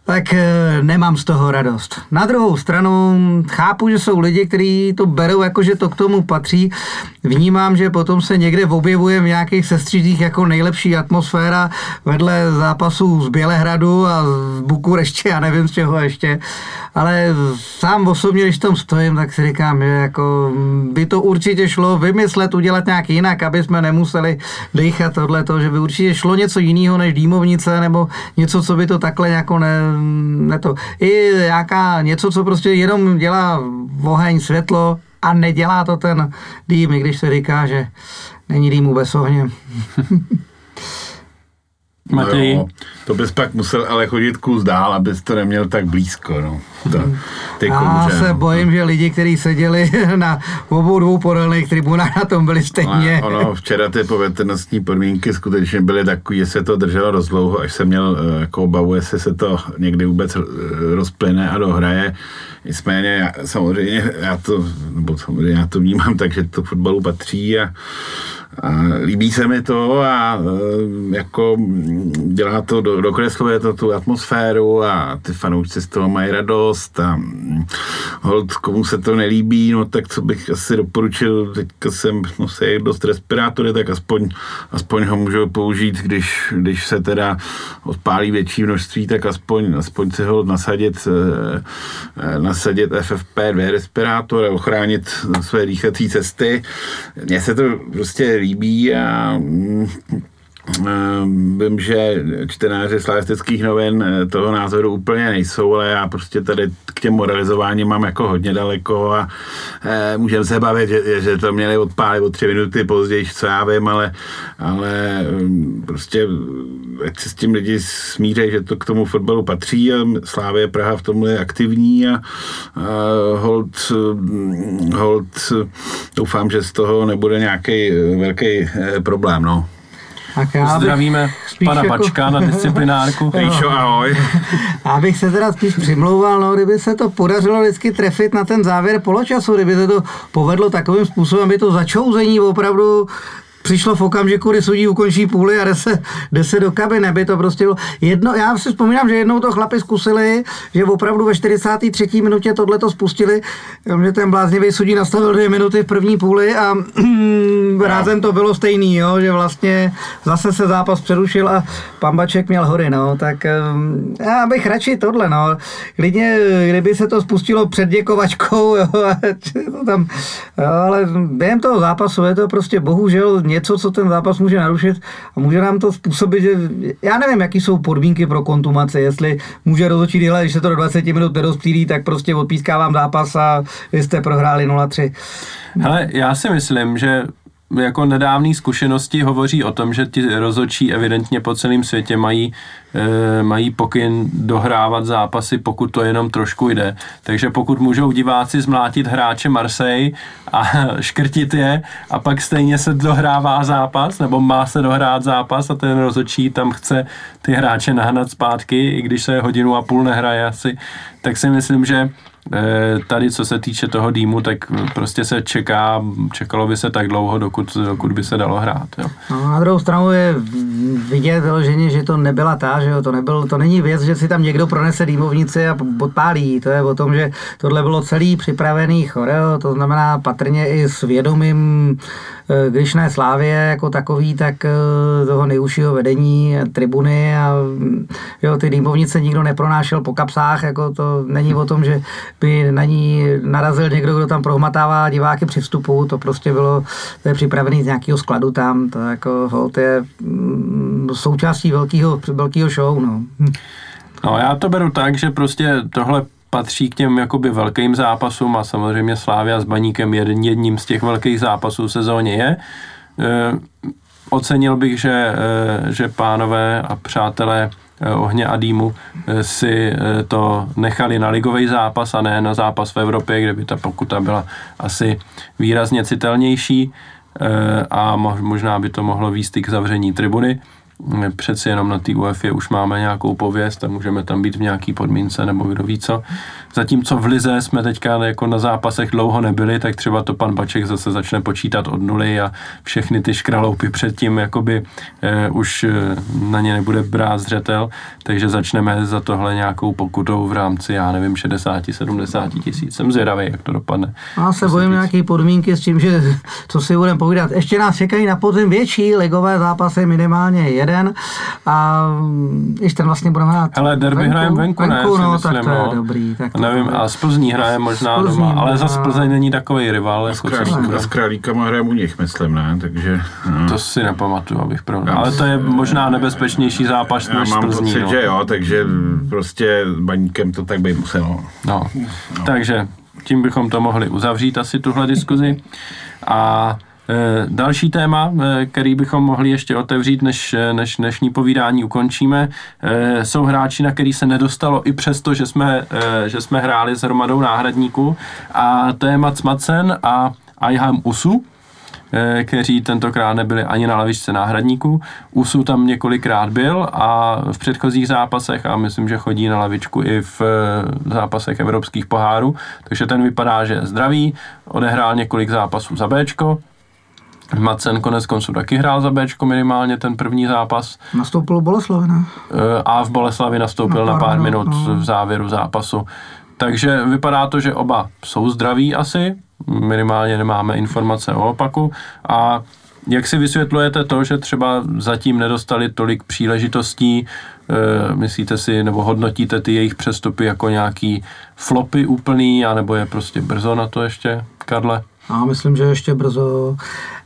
tak eh, nemám z toho radost. Na druhou stranu chápu, že jsou lidi, kteří to berou jako, že to k tomu patří. Vnímám, že potom se někde objevuje v nějakých sestřízích jako nejlepší atmosféra vedle zápasů z Bělehradu a z Bukureště a nevím z čeho ještě. Ale sám osobně, když tam stojím, tak si říkám, že jako by to určitě šlo vymyslet, udělat nějak jinak, aby jsme nemuseli dýchat tohleto, že by určitě šlo něco jiného než dýmovnice nebo něco, co by to takhle jako ne, ne to. I nějaká něco, co prostě jenom dělá oheň, světlo a nedělá to ten dým, i když se říká, že není dýmu bez ohně. Matěj? No jo, to bys pak musel ale chodit kus dál, abys to neměl tak blízko. No. To, ty Já kouře, se no. bojím, že lidi, kteří seděli na obou dvou podélných tribunách, na tom byli stejně. Ale ono, včera ty povětrnostní podmínky skutečně byly takové, že se to drželo dost dlouho, až jsem měl eh, jako obavu, jestli se to někdy vůbec eh, rozplyne a dohraje. Nicméně já, samozřejmě já to, nebo samozřejmě já to vnímám tak, že to fotbalu patří a, a líbí se mi to a eh, jako mm, dělá to, do, dokresluje to tu atmosféru a ty fanoušci z toho mají radost a mm, hold, komu se to nelíbí, no tak co bych asi doporučil, teďka jsem nosí dost respirátory, tak aspoň, aspoň ho můžu použít, když, když se teda odpálí větší množství, tak aspoň, aspoň si ho nasadit, eh, eh, nasadit FFP2 respirátor a ochránit své dýchací cesty. Mně se to prostě líbí a mm, Ehm, Vím, že čtenáři slavistických novin eh, toho názoru úplně nejsou, ale já prostě tady k těm moralizování mám jako hodně daleko a e, můžeme se bavit, že, že to měli odpálit o tři minuty později, co já vím, ale, ale em, prostě ať se s tím lidi smířejí, že to k tomu fotbalu patří a Slávě Praha v tomhle je aktivní a, a hold, mm, hold doufám, že z toho nebude nějaký velký eh, problém, no. Tak já Zdravíme pana jako- Pačka na disciplinárku. Ríšo, ahoj. já bych se teda spíš přimlouval, no, kdyby se to podařilo vždycky trefit na ten závěr poločasu, kdyby se to povedlo takovým způsobem, aby to začouzení opravdu přišlo v okamžiku, kdy sudí ukončí půli a jde se, jde se do kabiny, by to prostě bylo jedno, já si vzpomínám, že jednou to chlapi zkusili, že opravdu ve 43. minutě tohle to spustili, že ten bláznivý sudí nastavil dvě minuty v první půli a rázem to bylo stejný, jo, že vlastně zase se zápas přerušil a Pambaček měl hory, no, tak um, já bych radši tohle, no, klidně, kdyby se to spustilo před děkovačkou, jo, to tam, jo, ale během toho zápasu je to prostě bohužel něco, co ten zápas může narušit a může nám to způsobit, že já nevím, jaký jsou podmínky pro kontumace, jestli může rozhodčí ale když se to do 20 minut nerozptýlí, tak prostě odpískávám zápas a vy jste prohráli 0-3. Hele, já si myslím, že jako nedávné zkušenosti hovoří o tom, že ti rozhodčí evidentně po celém světě mají, e, mají pokyn dohrávat zápasy, pokud to jenom trošku jde. Takže pokud můžou diváci zmlátit hráče Marseille a škrtit je a pak stejně se dohrává zápas, nebo má se dohrát zápas a ten rozhodčí tam chce ty hráče nahnat zpátky, i když se hodinu a půl nehraje asi, tak si myslím, že tady, co se týče toho dýmu, tak prostě se čeká, čekalo by se tak dlouho, dokud, dokud by se dalo hrát. Jo. No, na druhou stranu je vidět vyloženě, že to nebyla ta, že jo, to, nebyl, to není věc, že si tam někdo pronese dýmovnici a podpálí, to je o tom, že tohle bylo celý připravený choreo, to znamená patrně i s vědomím Eh, když ne Slávě jako takový, tak eh, toho nejužšího vedení, tribuny a mm, jo, ty dýmovnice nikdo nepronášel po kapsách, jako to není o tom, že by na ní narazil někdo, kdo tam prohmatává diváky při vstupu, to prostě bylo, to je připravený z nějakého skladu tam, to jako hold je mm, součástí velkého, velkého show, no. No já to beru tak, že prostě tohle patří k těm jakoby velkým zápasům a samozřejmě Slávia s Baníkem jedním z těch velkých zápasů sezóně je. E, ocenil bych, že, e, že pánové a přátelé e, Ohně a Dýmu si to nechali na ligový zápas a ne na zápas v Evropě, kde by ta pokuta byla asi výrazně citelnější a možná by to mohlo výst k zavření tribuny přeci jenom na té UEFA už máme nějakou pověst a můžeme tam být v nějaký podmínce nebo kdo ví co. Zatímco v Lize jsme teďka jako na zápasech dlouho nebyli, tak třeba to pan Baček zase začne počítat od nuly a všechny ty škraloupy předtím jakoby eh, už eh, na ně nebude brát zřetel, takže začneme za tohle nějakou pokutou v rámci, já nevím, 60-70 tisíc. Jsem zvědavý, jak to dopadne. Já se bojím nějaké podmínky s tím, že co si budeme povídat. Ještě nás čekají na podzim větší ligové zápasy, minimálně jeden a ještě ten vlastně budeme hrát Ale derby hrajeme venku, venku, ne, no, myslím, tak to je no. dobrý. Tak nevím, a z Plzní hraje možná Plzní, doma, ale za Plzeň není takový rival. Jako a s Králíkama hraje u nich, myslím, ne? Takže, no. To si nepamatuju, abych pravda. Ale to je možná nebezpečnější zápas než mám Plzní. Pocit, no. že jo, takže prostě baníkem to tak by muselo. No. no. Takže tím bychom to mohli uzavřít asi tuhle diskuzi. A další téma, eh, který bychom mohli ještě otevřít, než, eh, než dnešní povídání ukončíme, jsou hráči, na který se nedostalo i přesto, že jsme, že jsme hráli s hromadou náhradníků. A to je Mats Madsen a Ayham Usu, kteří tentokrát nebyli ani na lavičce náhradníků. Usu tam několikrát byl a v předchozích zápasech a myslím, že chodí na lavičku i v zápasech evropských pohárů, takže ten vypadá, že je zdravý, odehrál několik zápasů za Bčko, Macen konec konců taky hrál za Bčko minimálně ten první zápas. Nastoupil v Boleslavi, ne? Eh, a v Boleslavi nastoupil na pár, na pár minut no. v závěru zápasu. Takže vypadá to, že oba jsou zdraví asi, minimálně nemáme informace o opaku a jak si vysvětlujete to, že třeba zatím nedostali tolik příležitostí, e, myslíte si, nebo hodnotíte ty jejich přestupy jako nějaký flopy úplný, anebo je prostě brzo na to ještě, Karle? Já myslím, že ještě brzo.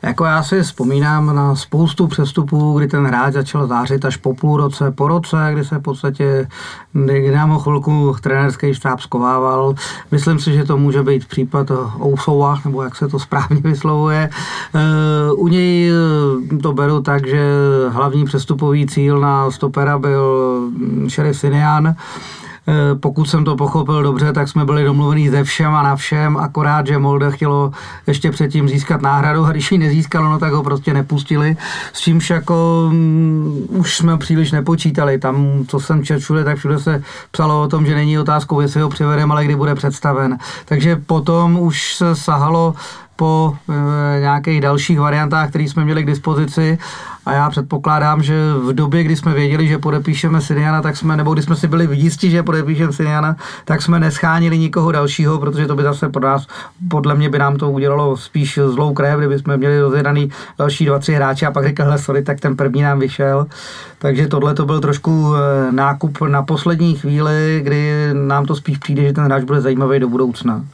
Jako já si vzpomínám na spoustu přestupů, kdy ten hráč začal zářit až po půl roce, po roce, kdy se v podstatě, nám ho chvilku trenerský štáb skovával. Myslím si, že to může být případ Ousova, nebo jak se to správně vyslovuje. Eh, u něj eh, to beru tak, že hlavní přestupový cíl na stopera byl šerif Sinian, pokud jsem to pochopil dobře, tak jsme byli domluvení ze všem a na všem, akorát, že Molde chtělo ještě předtím získat náhradu a když ji nezískalo, no tak ho prostě nepustili, s čímž jako um, už jsme příliš nepočítali. Tam, co jsem četl všude, tak všude se psalo o tom, že není otázkou, jestli ho přivedeme, ale kdy bude představen. Takže potom už se sahalo po e, nějakých dalších variantách, které jsme měli k dispozici. A já předpokládám, že v době, kdy jsme věděli, že podepíšeme Siniana, tak jsme, nebo kdy jsme si byli jistí, že podepíšeme Siniana, tak jsme neschánili nikoho dalšího, protože to by zase pro nás, podle mě by nám to udělalo spíš zlou krev, kdyby jsme měli rozjedaný další dva, tři hráče a pak řekl, hele, sorry, tak ten první nám vyšel. Takže tohle to byl trošku e, nákup na poslední chvíli, kdy nám to spíš přijde, že ten hráč bude zajímavý do budoucna.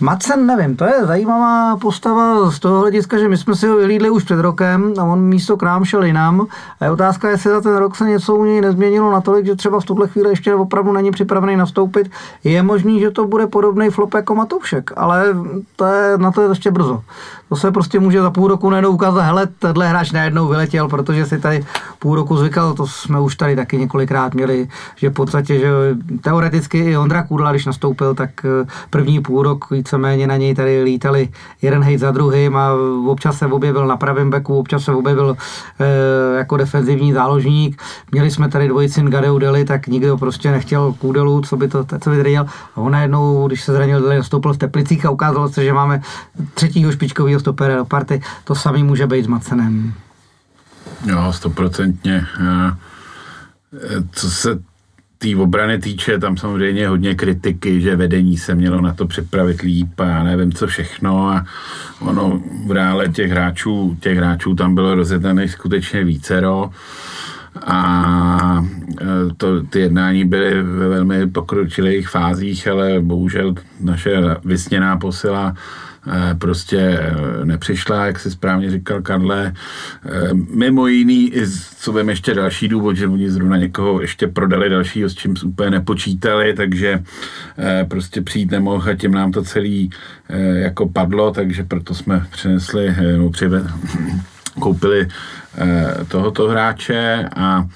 Macen, nevím, to je zajímavá postava z toho hlediska, že my jsme si ho vylídli už před rokem a on místo k nám šel jinam. A je otázka, jestli za ten rok se něco u něj nezměnilo natolik, že třeba v tuhle chvíli ještě opravdu není připravený nastoupit. Je možný, že to bude podobný flop jako Matoušek, ale to je, na to je ještě brzo. To se prostě může za půl roku najednou ukázat, hele, tenhle hráč najednou vyletěl, protože si tady půl roku zvykal, to jsme už tady taky několikrát měli, že v podstatě, že teoreticky i Ondra Kudla, když nastoupil, tak eh, první půl rok víceméně na něj tady lítali jeden hejt za druhým a občas se objevil na pravém beku, občas se objevil e, jako defenzivní záložník. Měli jsme tady dvojici Ngadeu Deli, tak nikdo prostě nechtěl Kudelu, co by to, co by tady dělal. A on najednou, když se zranil, nastoupil v Teplicích a ukázalo se, že máme třetího špičkového stopera do party. To samý může být s Macenem. Jo, stoprocentně. Eh, co se té obrany týče, tam samozřejmě hodně kritiky, že vedení se mělo na to připravit líp a já nevím co všechno a ono v reále těch hráčů, těch hráčů tam bylo rozjednaných skutečně vícero a e, to, ty jednání byly ve velmi pokročilých fázích, ale bohužel naše vysněná posila prostě eh, nepřišla, jak si správně říkal Karle. Eh, mimo jiný, co vím ještě další důvod, že oni zrovna někoho ještě prodali dalšího, s čím úplně nepočítali, takže prostě přijít nemohl a tím nám to celý jako padlo, takže proto jsme přinesli, no, přive, koupili tohoto hráče a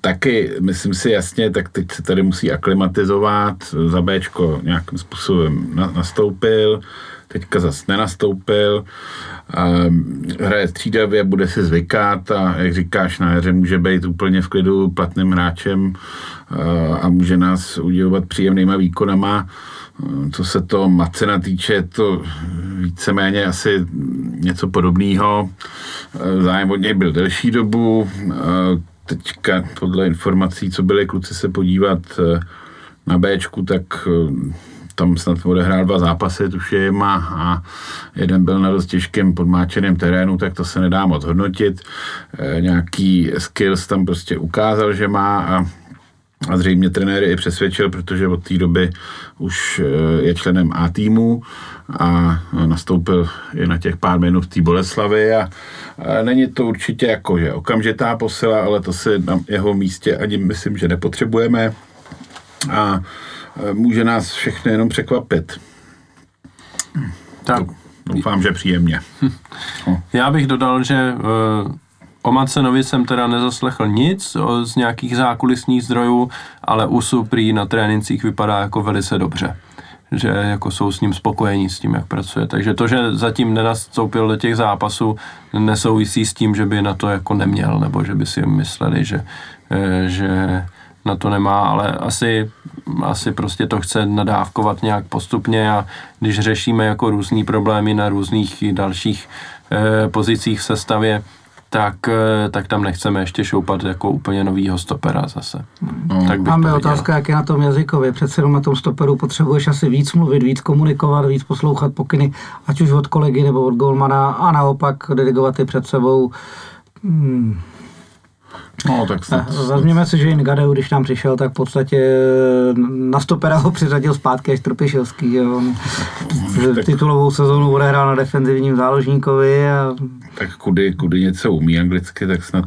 taky, myslím si jasně, tak teď se tady musí aklimatizovat, za Bčko nějakým způsobem nastoupil, teďka zase nenastoupil, hraje střídavě, bude si zvykat a jak říkáš, na jaře může být úplně v klidu platným hráčem a může nás udivovat příjemnýma výkonama. Co se to Macena týče, to víceméně asi něco podobného. Zájem od něj byl delší dobu, teďka podle informací, co byly kluci se podívat eh, na Bčku, tak eh, tam snad odehrál dva zápasy, tuším, a, a jeden byl na dost těžkém podmáčeném terénu, tak to se nedá moc hodnotit. E, nějaký skills tam prostě ukázal, že má a, a zřejmě trenér i přesvědčil, protože od té doby už je členem A týmu a nastoupil i na těch pár minut v té Boleslavy a, a není to určitě jako, že okamžitá posila, ale to si na jeho místě ani myslím, že nepotřebujeme a může nás všechny jenom překvapit. Tak. Doufám, že příjemně. No. Já bych dodal, že uh, O Macenovi jsem teda nezaslechl nic z nějakých zákulisních zdrojů, ale u Suprý na trénincích vypadá jako velice dobře že jako jsou s ním spokojení s tím, jak pracuje. Takže to, že zatím nenastoupil do těch zápasů, nesouvisí s tím, že by na to jako neměl, nebo že by si mysleli, že, eh, že na to nemá, ale asi, asi prostě to chce nadávkovat nějak postupně a když řešíme jako různý problémy na různých dalších eh, pozicích v sestavě, tak, eh, tak tam nechceme ještě šoupat jako úplně novýho stopera zase. No. Tak Máme otázka, jak je na tom jazykově. Přece jenom na tom stoperu potřebuješ asi víc mluvit, víc komunikovat, víc poslouchat pokyny, ať už od kolegy nebo od golmana a naopak delegovat je před sebou. Hmm No, tak snad, Vezměme si, že Ingadeu, když nám přišel, tak v podstatě eh, na stopera ho přiřadil zpátky až Trpišovský. Jo. Tak... Titulovou sezónu odehrál na defenzivním záložníkovi. A... Tak kudy, kudy něco umí anglicky, tak snad...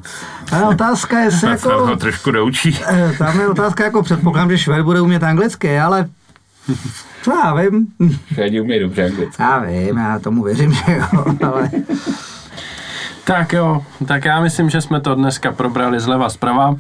A otázka je, snad, jako... Snad ho trošku doučí. Eh, tam je otázka, jako předpokládám, že Švéd bude umět anglicky, ale co já vím. Švédi umějí dobře anglicky. Já vím, já tomu věřím, že jo, ale... Tak jo, tak já myslím, že jsme to dneska probrali zleva zprava.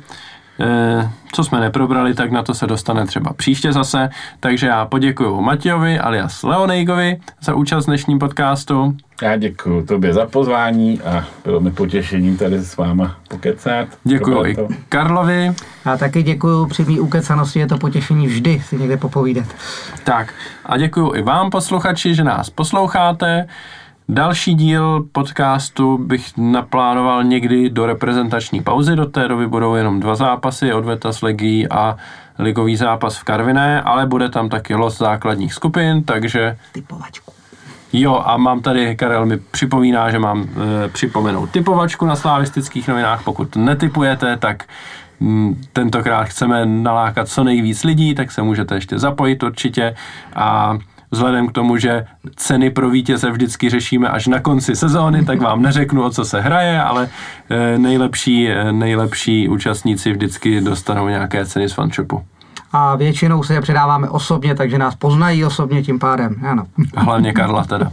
Eh, co jsme neprobrali, tak na to se dostane třeba příště zase. Takže já poděkuji Matějovi alias Leonejgovi za účast v dnešním podcastu. Já děkuji tobě za pozvání a bylo mi potěšením tady s váma pokecat. Děkuji i Karlovi. Já taky děkuji při mý ukecanosti, je to potěšení vždy si někde popovídat. Tak a děkuji i vám posluchači, že nás posloucháte. Další díl podcastu bych naplánoval někdy do reprezentační pauzy, do té doby budou jenom dva zápasy, Odveta s Legií a ligový zápas v Karviné, ale bude tam taky los základních skupin, takže... Typovačku. Jo, a mám tady, Karel mi připomíná, že mám e, připomenout typovačku na slavistických novinách. Pokud netypujete, tak m, mm, tentokrát chceme nalákat co nejvíc lidí, tak se můžete ještě zapojit určitě. A vzhledem k tomu, že ceny pro vítěze vždycky řešíme až na konci sezóny, tak vám neřeknu, o co se hraje, ale eh, nejlepší, eh, nejlepší účastníci vždycky dostanou nějaké ceny z fanshopu. A většinou se je předáváme osobně, takže nás poznají osobně tím pádem. Ano. Hlavně Karla teda.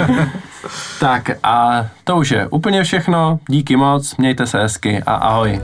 tak a to už je úplně všechno. Díky moc, mějte se hezky a ahoj.